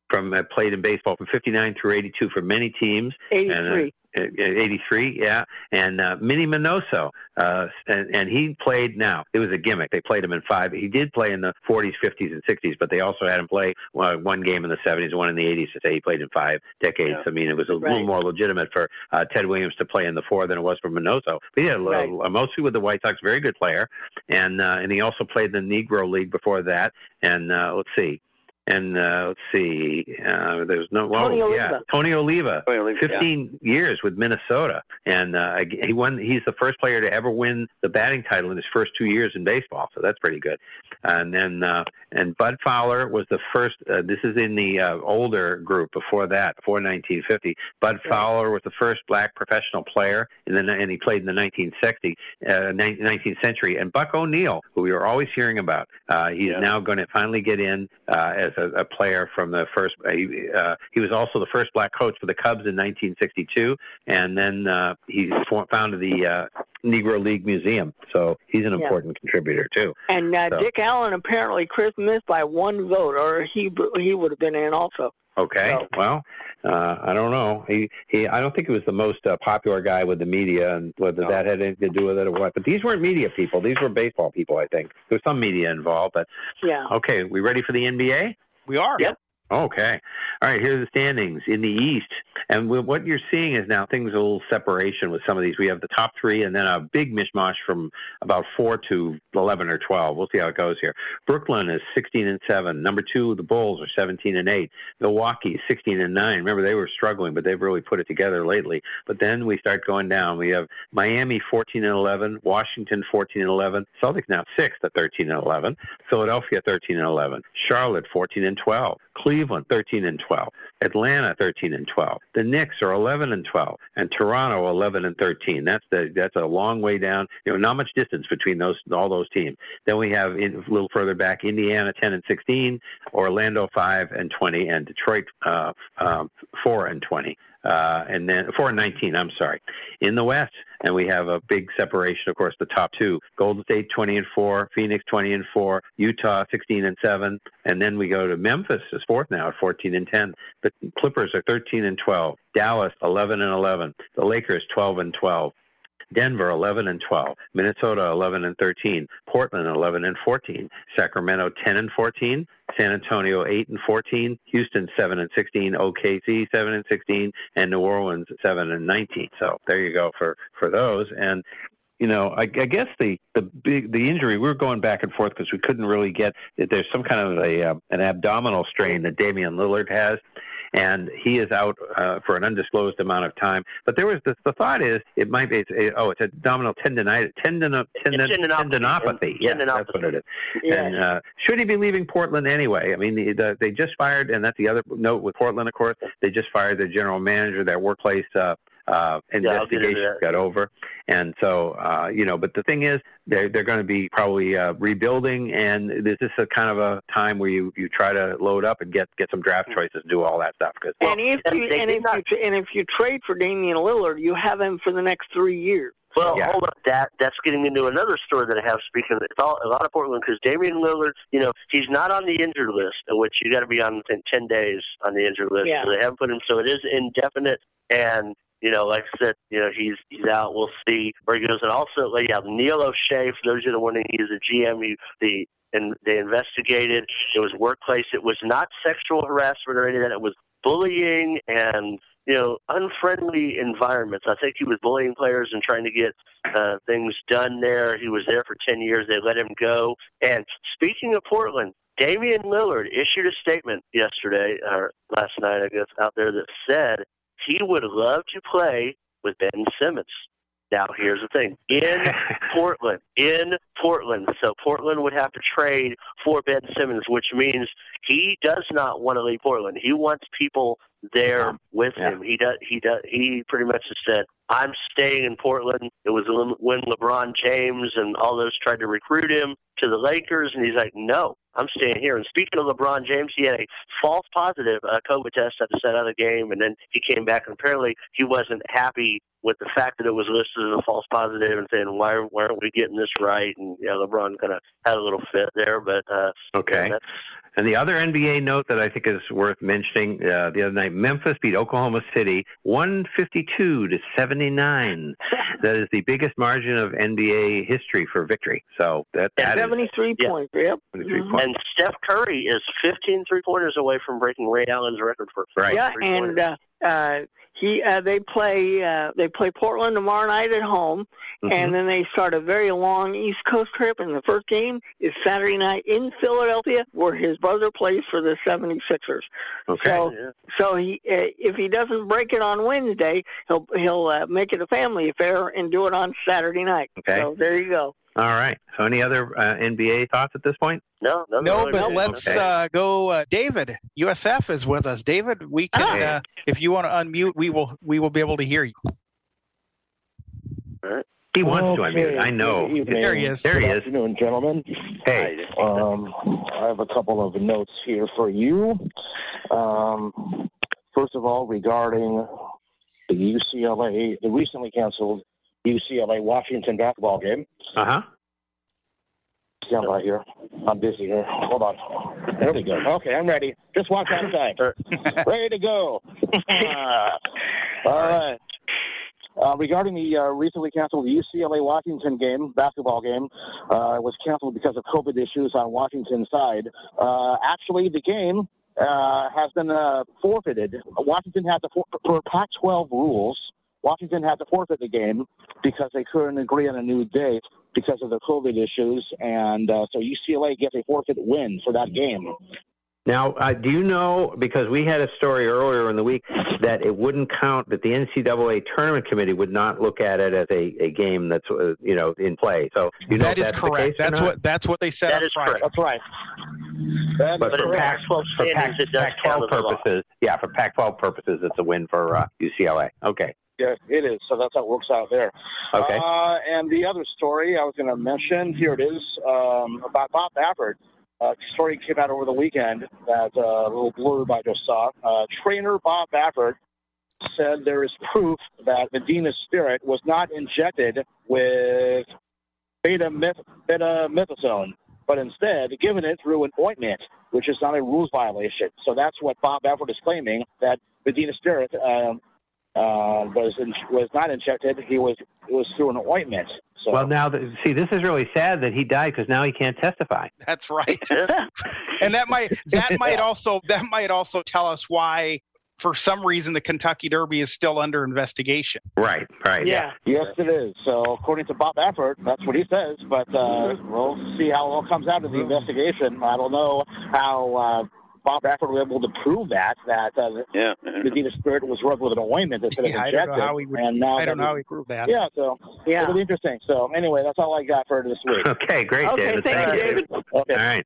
from uh, played in baseball from '59 through '82 for many teams. And, uh, 83. 83, yeah, and uh, Minnie Minoso, uh, and, and he played. Now it was a gimmick. They played him in five. He did play in the 40s, 50s, and 60s, but they also had him play uh, one game in the 70s, one in the 80s. To say he played in five decades. I mean, it was a little more legitimate for uh, Ted Williams to play in the four than it was for Minoso. But yeah, Right. uh, mostly with the White Sox, very good player, and uh, and he also played the Negro League before that. And uh, let's see. And uh, let's see, uh, there's no well, Tony yeah, Oliva. Tony Oliva, Tony Oliva, yeah. 15 years with Minnesota, and uh, he won. He's the first player to ever win the batting title in his first two years in baseball, so that's pretty good. And then uh, and Bud Fowler was the first. Uh, this is in the uh, older group before that, before 1950. Bud Fowler was the first black professional player, and then and he played in the 1960 uh, 19th century. And Buck O'Neil, who we were always hearing about, uh, he's now going to finally get in uh, as a, a player from the first. Uh, he, uh, he was also the first black coach for the Cubs in 1962, and then uh, he founded the uh, Negro League Museum. So he's an Yeah. important contributor too. and uh, So- Dick Allen apparently Chris missed by one vote, or he he would have been in also. Okay. Well, uh, I don't know. He he. I don't think he was the most uh, popular guy with the media, and whether that had anything to do with it or what. But these weren't media people. These were baseball people. I think there was some media involved. But Yeah. okay, we ready for the NBA? We are. Yep. Okay. All right, here's the standings in the East. And what you're seeing is now things a little separation with some of these. We have the top three and then a big mishmash from about four to 11 or 12. We'll see how it goes here. Brooklyn is 16 and 7. Number two, the Bulls are 17 and 8. Milwaukee, 16 and 9. Remember, they were struggling, but they've really put it together lately. But then we start going down. We have Miami, 14 and 11. Washington, 14 and 11. Celtics now sixth at 13 and 11. Philadelphia, 13 and 11. Charlotte, 14 and 12. Cleveland, 13 and 12. Atlanta, 13 and 12. The Knicks are 11 and 12, and Toronto, 11 and 13. That's the that's a long way down. You know, not much distance between those all those teams. Then we have in, a little further back, Indiana, 10 and 16. Orlando, 5 and 20, and Detroit, uh, um, 4 and 20. Uh, and then 4 and 19, I'm sorry. In the West, and we have a big separation, of course, the top two. Golden State 20 and 4, Phoenix 20 and 4, Utah 16 and 7, and then we go to Memphis is fourth now at 14 and 10. The Clippers are 13 and 12, Dallas 11 and 11, the Lakers 12 and 12. Denver 11 and 12, Minnesota 11 and 13, Portland 11 and 14, Sacramento 10 and 14, San Antonio 8 and 14, Houston 7 and 16, OKC 7 and 16, and New Orleans 7 and 19. So there you go for for those. And you know, I, I guess the the big the injury we were going back and forth because we couldn't really get. There's some kind of a uh, an abdominal strain that Damian Lillard has, and he is out uh, for an undisclosed amount of time. But there was the, the thought is it might be it's a, oh it's abdominal tendonitis tendon, tendon tendinopathy. tendinopathy. Yes, that's what it is. Yes. And uh, should he be leaving Portland anyway? I mean, the, the, they just fired, and that's the other note with Portland, of course. They just fired their general manager. Their workplace uh, uh, Yeah, I'll get into investigation that. got over, and so uh, you know. But the thing is, they're they're going to be probably uh, rebuilding, and this is a kind of a time where you you try to load up and get get some draft choices, and do all that stuff. Because and if you and if you and if you trade for Damian Lillard, you have him for the next three years. Well, hold up. That that's getting into another story that I have. Speaking, of, it's all a lot of Portland because Damian Lillard, you know, he's not on the injured list, which you got to be on within ten days on the injured list. Yeah. So they haven't put him, so it is indefinite. And you know, like I said, you know, he's he's out. We'll see where he goes. And also, like, yeah, Neil Olshey. For those of you are wondering, he's a GM. He, the and they investigated. It was workplace. It was not sexual harassment or any of that. It was bullying and you know unfriendly environments. I think he was bullying players and trying to get uh, things done there. He was there for ten years. They let him go. And speaking of Portland, Damian Lillard issued a statement yesterday or last night, I guess, out there that said he would love to play with Ben Simmons. Now, here's the thing. In Portland, in Portland, so Portland would have to trade for Ben Simmons, which means he does not want to leave Portland. He wants people there with him. He does. He does. He pretty much has said, "I'm staying in Portland." It was when LeBron James and all those tried to recruit him to the Lakers, and he's like, "No, I'm staying here." And speaking of LeBron James, he had a false positive uh, COVID test at the set of the game, and then he came back, and apparently he wasn't happy with the fact that it was listed as a false positive, and saying, "Why, why aren't we getting this right?" And yeah, LeBron kind of had a little fit there, but uh, Okay. yeah, that's And the other NBA note that I think is worth mentioning uh, the other night, Memphis beat Oklahoma City 152 to 79. that is the biggest margin of NBA history for victory. So that, that is Seventy-three points. Yep. 73 points. And Steph Curry is 15 three pointers away from breaking Ray Allen's record for Right. Yeah, and uh, uh, he uh, they play uh, they play Portland tomorrow night at home, Mm-hmm. and then they start a very long East Coast trip. And the first game is Saturday night in Philadelphia, where his brother plays for the 76ers. Okay. So, so he uh, if he doesn't break it on Wednesday, he'll he'll uh, make it a family affair and do it on Saturday night. Okay. So there you go. All right. So any other uh, NBA thoughts at this point? No, No, but let's Okay. uh, go. Uh, David, USF is with us. David, we can. Hi. Uh, if you want to unmute, we will. We will be able to hear you. He wants to unmute. I know. There he is. There he Good is. afternoon, gentlemen. Hey. Um, I have a couple of notes here for you. Um, first of all, regarding the UCLA, the recently canceled UCLA Washington basketball game. Uh huh. Stand by here. I'm busy here. Hold on. There we go. Okay, I'm ready. Just walk outside. ready to go. All right. Uh, regarding the uh, recently canceled UCLA Washington game, basketball game, uh, it was canceled because of COVID issues on Washington's side. Uh, actually, the game uh, has been uh, forfeited. Washington had to, for, for Pac 12 rules, Washington had to forfeit the game because they couldn't agree on a new date because of the COVID issues. And uh, so UCLA gets a forfeit win for that game. Now, uh, do you know, because we had a story earlier in the week, that it wouldn't count, that the NCAA tournament committee would not look at it as a, a game that's, uh, you know, in play. So, you know that if is that's the correct. case That's what. That's what they said That on is Friday. correct. That's right. That But for correct. Pac, for Pac, standings, it does Pac-12 count as a loss. purposes, yeah, for Pac-12 purposes, it's a win for uh, UCLA. Okay. Yeah, it is. So that's how it works out there. Okay. Uh, and the other story I was going to mention here it is um, about Bob Baffert. Uh, story came out over the weekend that uh, a little blurb I just saw. Uh, trainer Bob Baffert said there is proof that Medina's spirit was not injected with beta myth, beta but instead given it through an ointment, which is not a rules violation. So that's what Bob Baffert is claiming that Medina spirit um, uh, was in, was not injected. He was it was through an ointment. So Well, now, the, see, this is really sad that he died because now he can't testify. That's right. and that might that might also that might also tell us why for some reason the Kentucky Derby is still under investigation. Right, right. Yeah. Yes, it is. So according to Bob Baffert, that's what he says. But uh, we'll see how it all comes out of the investigation. I don't know how. Uh, Bob Baffert was able to prove that that uh, yeah. the Medina Spirit was rubbed with an ointment instead Yeah, of I injected. don't know how he would. and now I don't know how he proved that. Yeah, so Yeah. it'll be interesting. So anyway, that's all I got for this week. Okay, great, Okay, David. thank you, David. Okay. All right.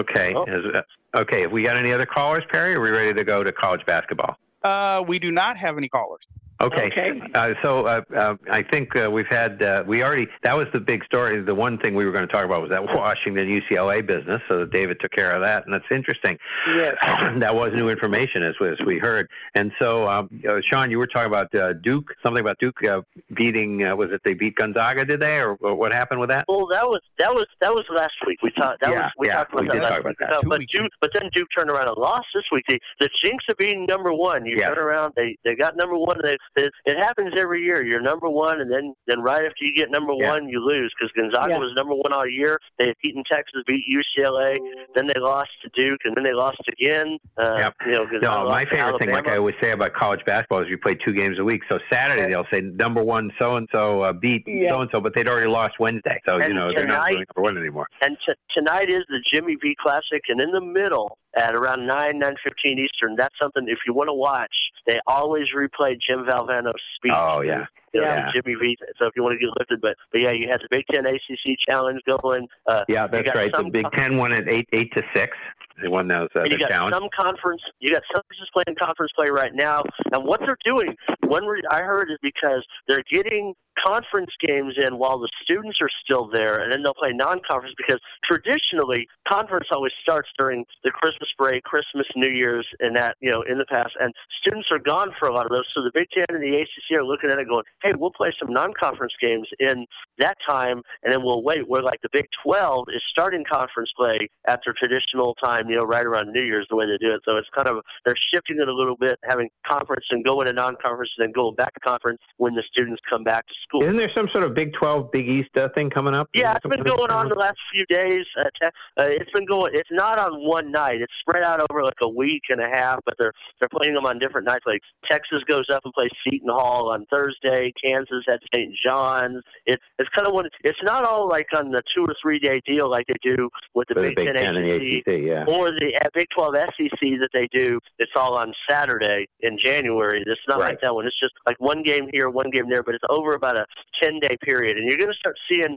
Okay. Oh. Is- uh, okay. Have we got any other callers, Perry? Are we ready to go to college basketball? Uh, we do not have any callers. Okay. Okay. Uh, so uh, uh, I think uh, we've had uh, we already that was the big story. The one thing we were going to talk about was that Washington UCLA business. So David took care of that, and that's interesting. Yes. that was new information as, as we heard. And so, um, uh, Sean, you were talking about uh, Duke, something about Duke uh, beating. Uh, was it they beat Gonzaga? Did they, or, or what happened with that? Well, that was that was that was last week. We talked. That Yeah, was we yeah, talked about we that did last talk about week. that. No, but Duke, but then Duke turned around and lost this week. The, the jinx of being number one. You Yeah. turn around. They they got number one. They, they, it happens every year. You're number one, and then then right after you get number Yeah. one, you lose because Gonzaga Yeah. was number one all year. They had beaten Texas, beat UCLA, then they lost to Duke, and then they lost again. Uh, Yep. You know, Gonzaga No, my favorite thing, like I always say about college basketball, is you play two games a week. So Saturday they'll say number one so and so beat so and so, but they'd already lost Wednesday, so you And know they're not really number one anymore. And t- tonight is the Jimmy V Classic, and in the middle at around nine nine fifteen Eastern. That's something if you want to watch. They always replay Jim Valvano's speech. Oh yeah, You know, Yeah. Jimmy V. So if you want to get lifted, but but yeah, you had the Big Ten ACC challenge going. Uh, yeah, that's right. The Big Ten won at eight eight to six. They won those uh, and you got challenge. some conference. You got some just playing conference play right now. And what they're doing, one re- I heard is because they're getting conference games in while the students are still there, and then they'll play non-conference because traditionally conference always starts during the Christmas break, Christmas, New Year's, and that you know in the past. And students are gone for a lot of those, so the Big Ten and the ACC are looking at it going, "Hey, we'll play some non-conference games in that time, and then we'll wait." Where like the Big Twelve is starting conference play after traditional time, you know, right around New Year's, the way they do it. So it's kind of they're shifting it a little bit, having conference and going to non-conference, and then going back to conference when the students come back to school. Isn't there some sort of Big Twelve, Big East uh, thing coming up? Yeah, it's been going on the last few days. Uh, te- uh, it's been going. It's not on one night. It's spread out over like a week and a half. But they're they're playing them on different nights. Like Texas goes up and plays Seton Hall on Thursday. Kansas at St. John's. It's it's kind of one. It's not all like on the two or three day deal like they do with the Big, Big Ten, Ten and the ACC ACC, yeah. or the uh, Big 12 SEC that they do. It's all on Saturday in January. It's not Right. like that one. It's just like one game here, one game there, but it's over about a 10 day period. And you're going to start seeing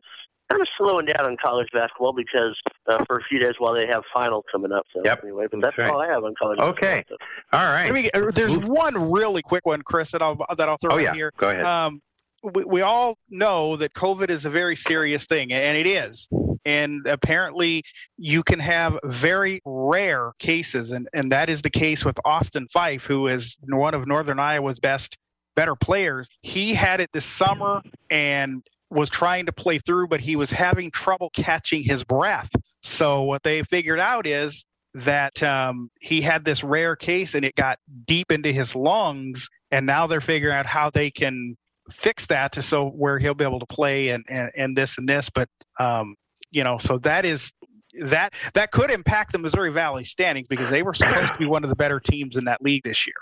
kind of slowing down on college basketball because uh, for a few days while they have finals coming up. So Yep, anyway, but that's that's, right. all I have on college. Basketball. Okay. basketball. All right. Let me, uh, there's one really quick one, Chris, that I'll that I'll throw Oh in yeah, here. go ahead. Um, we, we all know that COVID is a very serious thing, and it is. And apparently, you can have very rare cases, and, and that is the case with Austin Fife, who is one of Northern Iowa's best, better players. He had it this summer and was trying to play through, but he was having trouble catching his breath. So what they figured out is that um, he had this rare case and it got deep into his lungs and now they're figuring out how they can fix that to so where he'll be able to play and, and, and this and this but um, you know so that is that that could impact the missouri valley standings because they were supposed to be one of the better teams in that league this year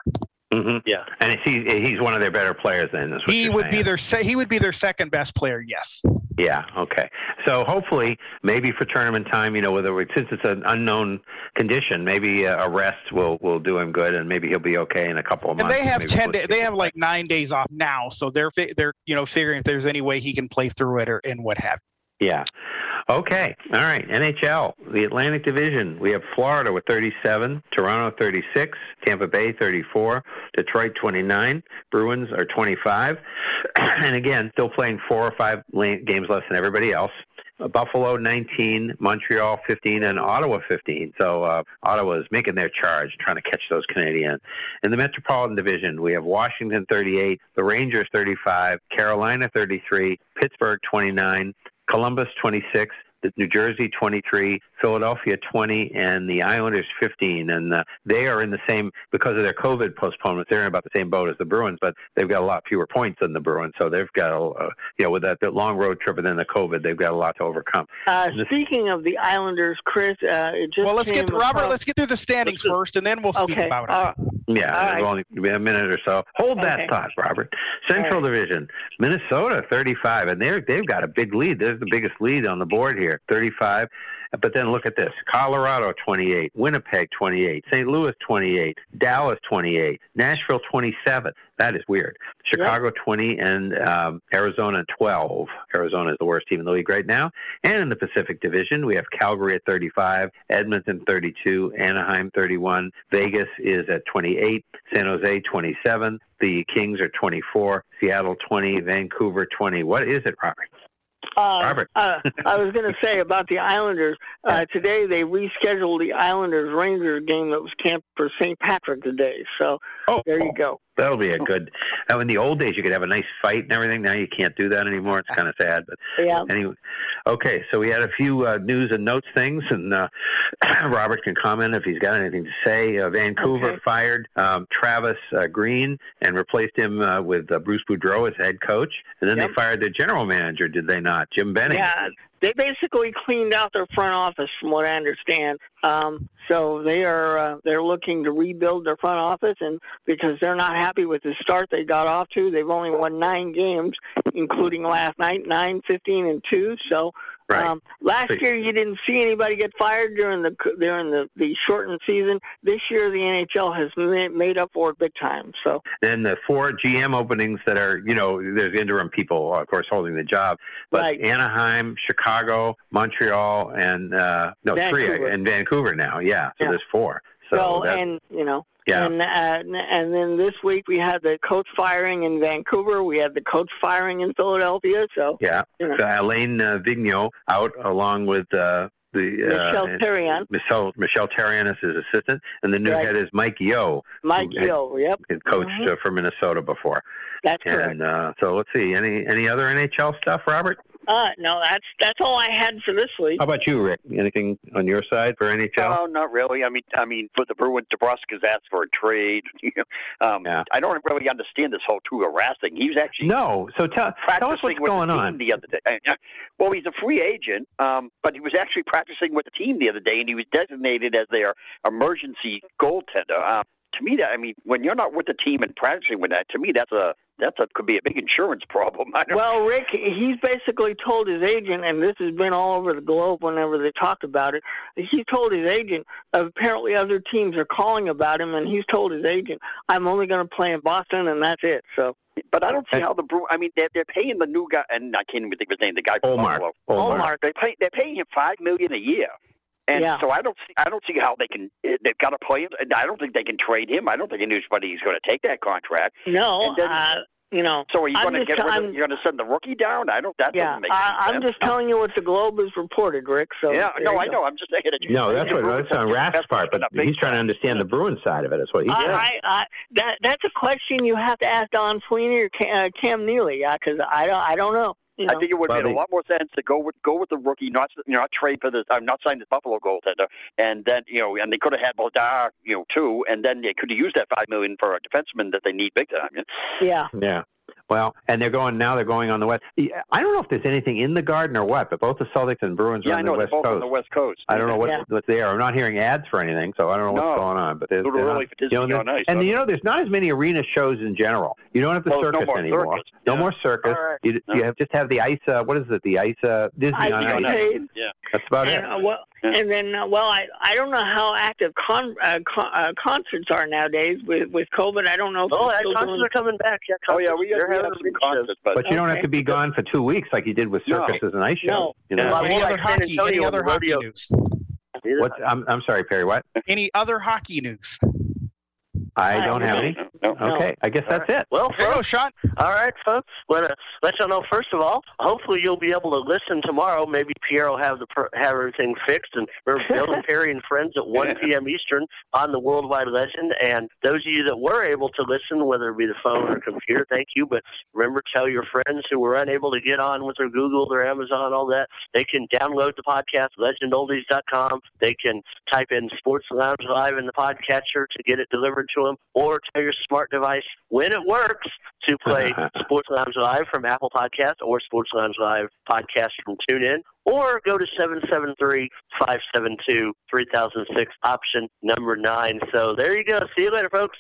hmm Yeah. And is he, he's one of their better players then. He would be their se- he would be their second best player yes Yeah. Okay. So hopefully, maybe for tournament time, you know, whether we, since it's an unknown condition, maybe uh, a rest will will do him good, and maybe he'll be okay in a couple of and months. they have 10 we'll day, they have like 9 days off now so they're they're you know figuring if there's any way he can play through it or and what have Yeah. Okay. All right. NHL, the Atlantic Division. We have Florida with 37, Toronto 36, Tampa Bay 34, Detroit 29, Bruins are 25. and again, still playing four or five games less than everybody else. Uh, Buffalo 19, Montreal 15, and Ottawa 15. So uh, Ottawa is making their charge, trying to catch those Canadians. In the Metropolitan Division, we have Washington 38, the Rangers 35, Carolina 33, Pittsburgh 29, Columbus 26, the New Jersey 23, Philadelphia 20, and the Islanders 15. And uh, they are in the same, because of their COVID postponements, they're in about the same boat as the Bruins, but they've got a lot fewer points than the Bruins. So they've got, a, uh, you know, with that, that long road trip and then the COVID, they've got a lot to overcome. Uh, speaking of the Islanders, Chris, uh, it just well let's get came Robert let's get through the standings first and then we'll speak Okay. about it Uh, Yeah, All right. only a minute or so. Hold that thought, Robert. Central Division, Minnesota, 35, and they're they've got a big lead. They're the biggest lead on the board here, 35. But then look at this: Colorado, 28, Winnipeg, 28, St. Louis, 28, Dallas, 28, Nashville, 27. That is weird. Chicago, 20, and um, Arizona, 12. Arizona is the worst team in the league right now. And in the Pacific Division, we have Calgary at 35, Edmonton 32, Anaheim 31, Vegas is at 28, San Jose 27, the Kings are 24, Seattle 20, Vancouver 20. What is it, Robert? Uh, uh, I was going to say about the Islanders. Uh, today they rescheduled the Islanders Rangers game that was camped for St. Patrick today. So oh, there you go. That'll be a good. Now, in the old days, you could have a nice fight and everything. Now you can't do that anymore. It's kind of sad, but Yeah. anyway. Okay, so we had a few uh, news and notes things, and uh, Robert can comment if he's got anything to say. Uh, Vancouver Okay. fired um, Travis uh, Green and replaced him uh, with uh, Bruce Boudreau as head coach, and then Yep. they fired their general manager. Did they not, Jim Benning? Yeah, they basically cleaned out their front office, from what I understand. Um, so they are uh, they're looking to rebuild their front office, and because they're not happy with the start they got off to, they've only won nine games, including last night, nine, fifteen, and two. So. Right. Um, last year, you didn't see anybody get fired during the during the, the shortened season. This year, the NHL has ma- made up for it big time. So Then the four GM openings that are, you know, there's interim people, of course, holding the job, but Right. Anaheim, Chicago, Montreal, and uh, no three, Vancouver. and Vancouver now. Yeah, so Yeah. there's four. So well, and you know, Yeah. and uh, and then this week we had the coach firing in Vancouver. We had the coach firing in Philadelphia. So yeah, you know. so Alain uh, Vigneault out along with uh, the Michel uh, Therrien. Michel Michel Therrien is his assistant, and the new Right. head is Mike Yeo, Mike had- Gill. Yep, had coached Mhm. uh, for Minnesota before. that's correct. And uh, so let's see, any any other NHL stuff, Robert? Uh, no, that's that's all I had for this week. How about you, Rick? Anything on your side for NHL? No, not really. I mean, I mean, for the Bruins, DeBrusk's asked for a trade. You know, um, I don't really understand this whole Tuukka Rask thing. He was actually No. So tell, tell us practicing what's going on. the other day. Uh, Well, he's a free agent, um, but he was actually practicing with the team the other day, and he was designated as their emergency goaltender. Um, to me, that I mean, when you're not with the team and practicing with that, to me, that's a that's a could be a big insurance problem. I don't, Well, Rick, he's basically told his agent, and this has been all over the globe whenever they talk about it. He told his agent, apparently other teams are calling about him, and he's told his agent, I'm only going to play in Boston, and that's it. So, But I don't see how the Bru I mean, they're they're paying the new guy, and I can't even think of his name. The guy from Ullmark. Buffalo. Ullmark. They pay they're paying him five million a year. And Yeah. so I don't see I don't see how they can they've got to play him. I don't think they can trade him. I don't think anybody's going to take that contract. no, then- uh, you know. So are you going to get rid I'm- of, you're going to send the rookie down? I don't. That Yeah, doesn't make I, any I'm sense. just telling you what the Globe has reported, Rick. So Yeah, no, I know. I'm just saying it. No, that's what that's on Raph's part, but he's trying to understand the Bruins side of it. That's what he's doing. I, I, I, that that's a question you have to ask Don Sweeney or Cam, uh, Cam Neely, because I don't I don't know. You know? I think it would Well, make a lot more sense to go with go with the rookie, not you know, not trade for the I'm not signing the Buffalo goaltender, and then you know, and they could have had Bodar, you know, too, and then they could have used that five million for a defenseman that they need big time. yeah. Yeah. Well, and they're going now. They're going on the west. I don't know if there's anything in the garden or what, but both the Celtics and Bruins Yeah, are I on know the they're west both coast. on the West Coast. I don't know what, Yeah. what's there. I'm not hearing ads for anything, so I don't know what's No. going on. But there's, Little they're early not- for you know, on Ice, and you know, there's not as many arena shows in general. You don't have the Well, no circus more anymore. circus. No Yeah. more circus. All right. You, you have just have the ice. Uh, what is it? The ice uh, Disney Ice on on ice. Ice. Yeah. That's about And, it. uh, well, and then, uh, well, I I don't know how active con, uh, con, uh, concerts are nowadays with with COVID. I don't know. If Oh, yeah, still concerts doing- are coming back. Yeah, Oh yeah, concerts. we They're have, having some big concerts, but, But you don't have to be gone for two weeks like you did with No. circuses and ice shows. No. You know? Well, Any more other hockey? Any other hockey news? What's, I'm I'm sorry, Perry. What? Any other hockey news? I don't have any. No. Okay, I guess that's it. Well, There you go, folks, Sean. all right, folks. Let, uh, let y'all know, first of all, hopefully you'll be able to listen tomorrow. Maybe Pierre will have the per- have everything fixed. And we're Bill and Perry and Friends at 1 p.m. Eastern on the Worldwide Legend. And those of you that were able to listen, whether it be the phone or computer, thank you. But remember, tell your friends who were unable to get on with their Google, their Amazon, all that. They can download the podcast, legendoldies.com. They can type in Sports Lounge Live in the podcatcher to get it delivered to them, or tell your smart device when it works to play Sports Lounge Live from Apple Podcast or Sports Lounge Live podcast from TuneIn, or go to 773-572-3006, option number nine. So there you go. See you later, folks.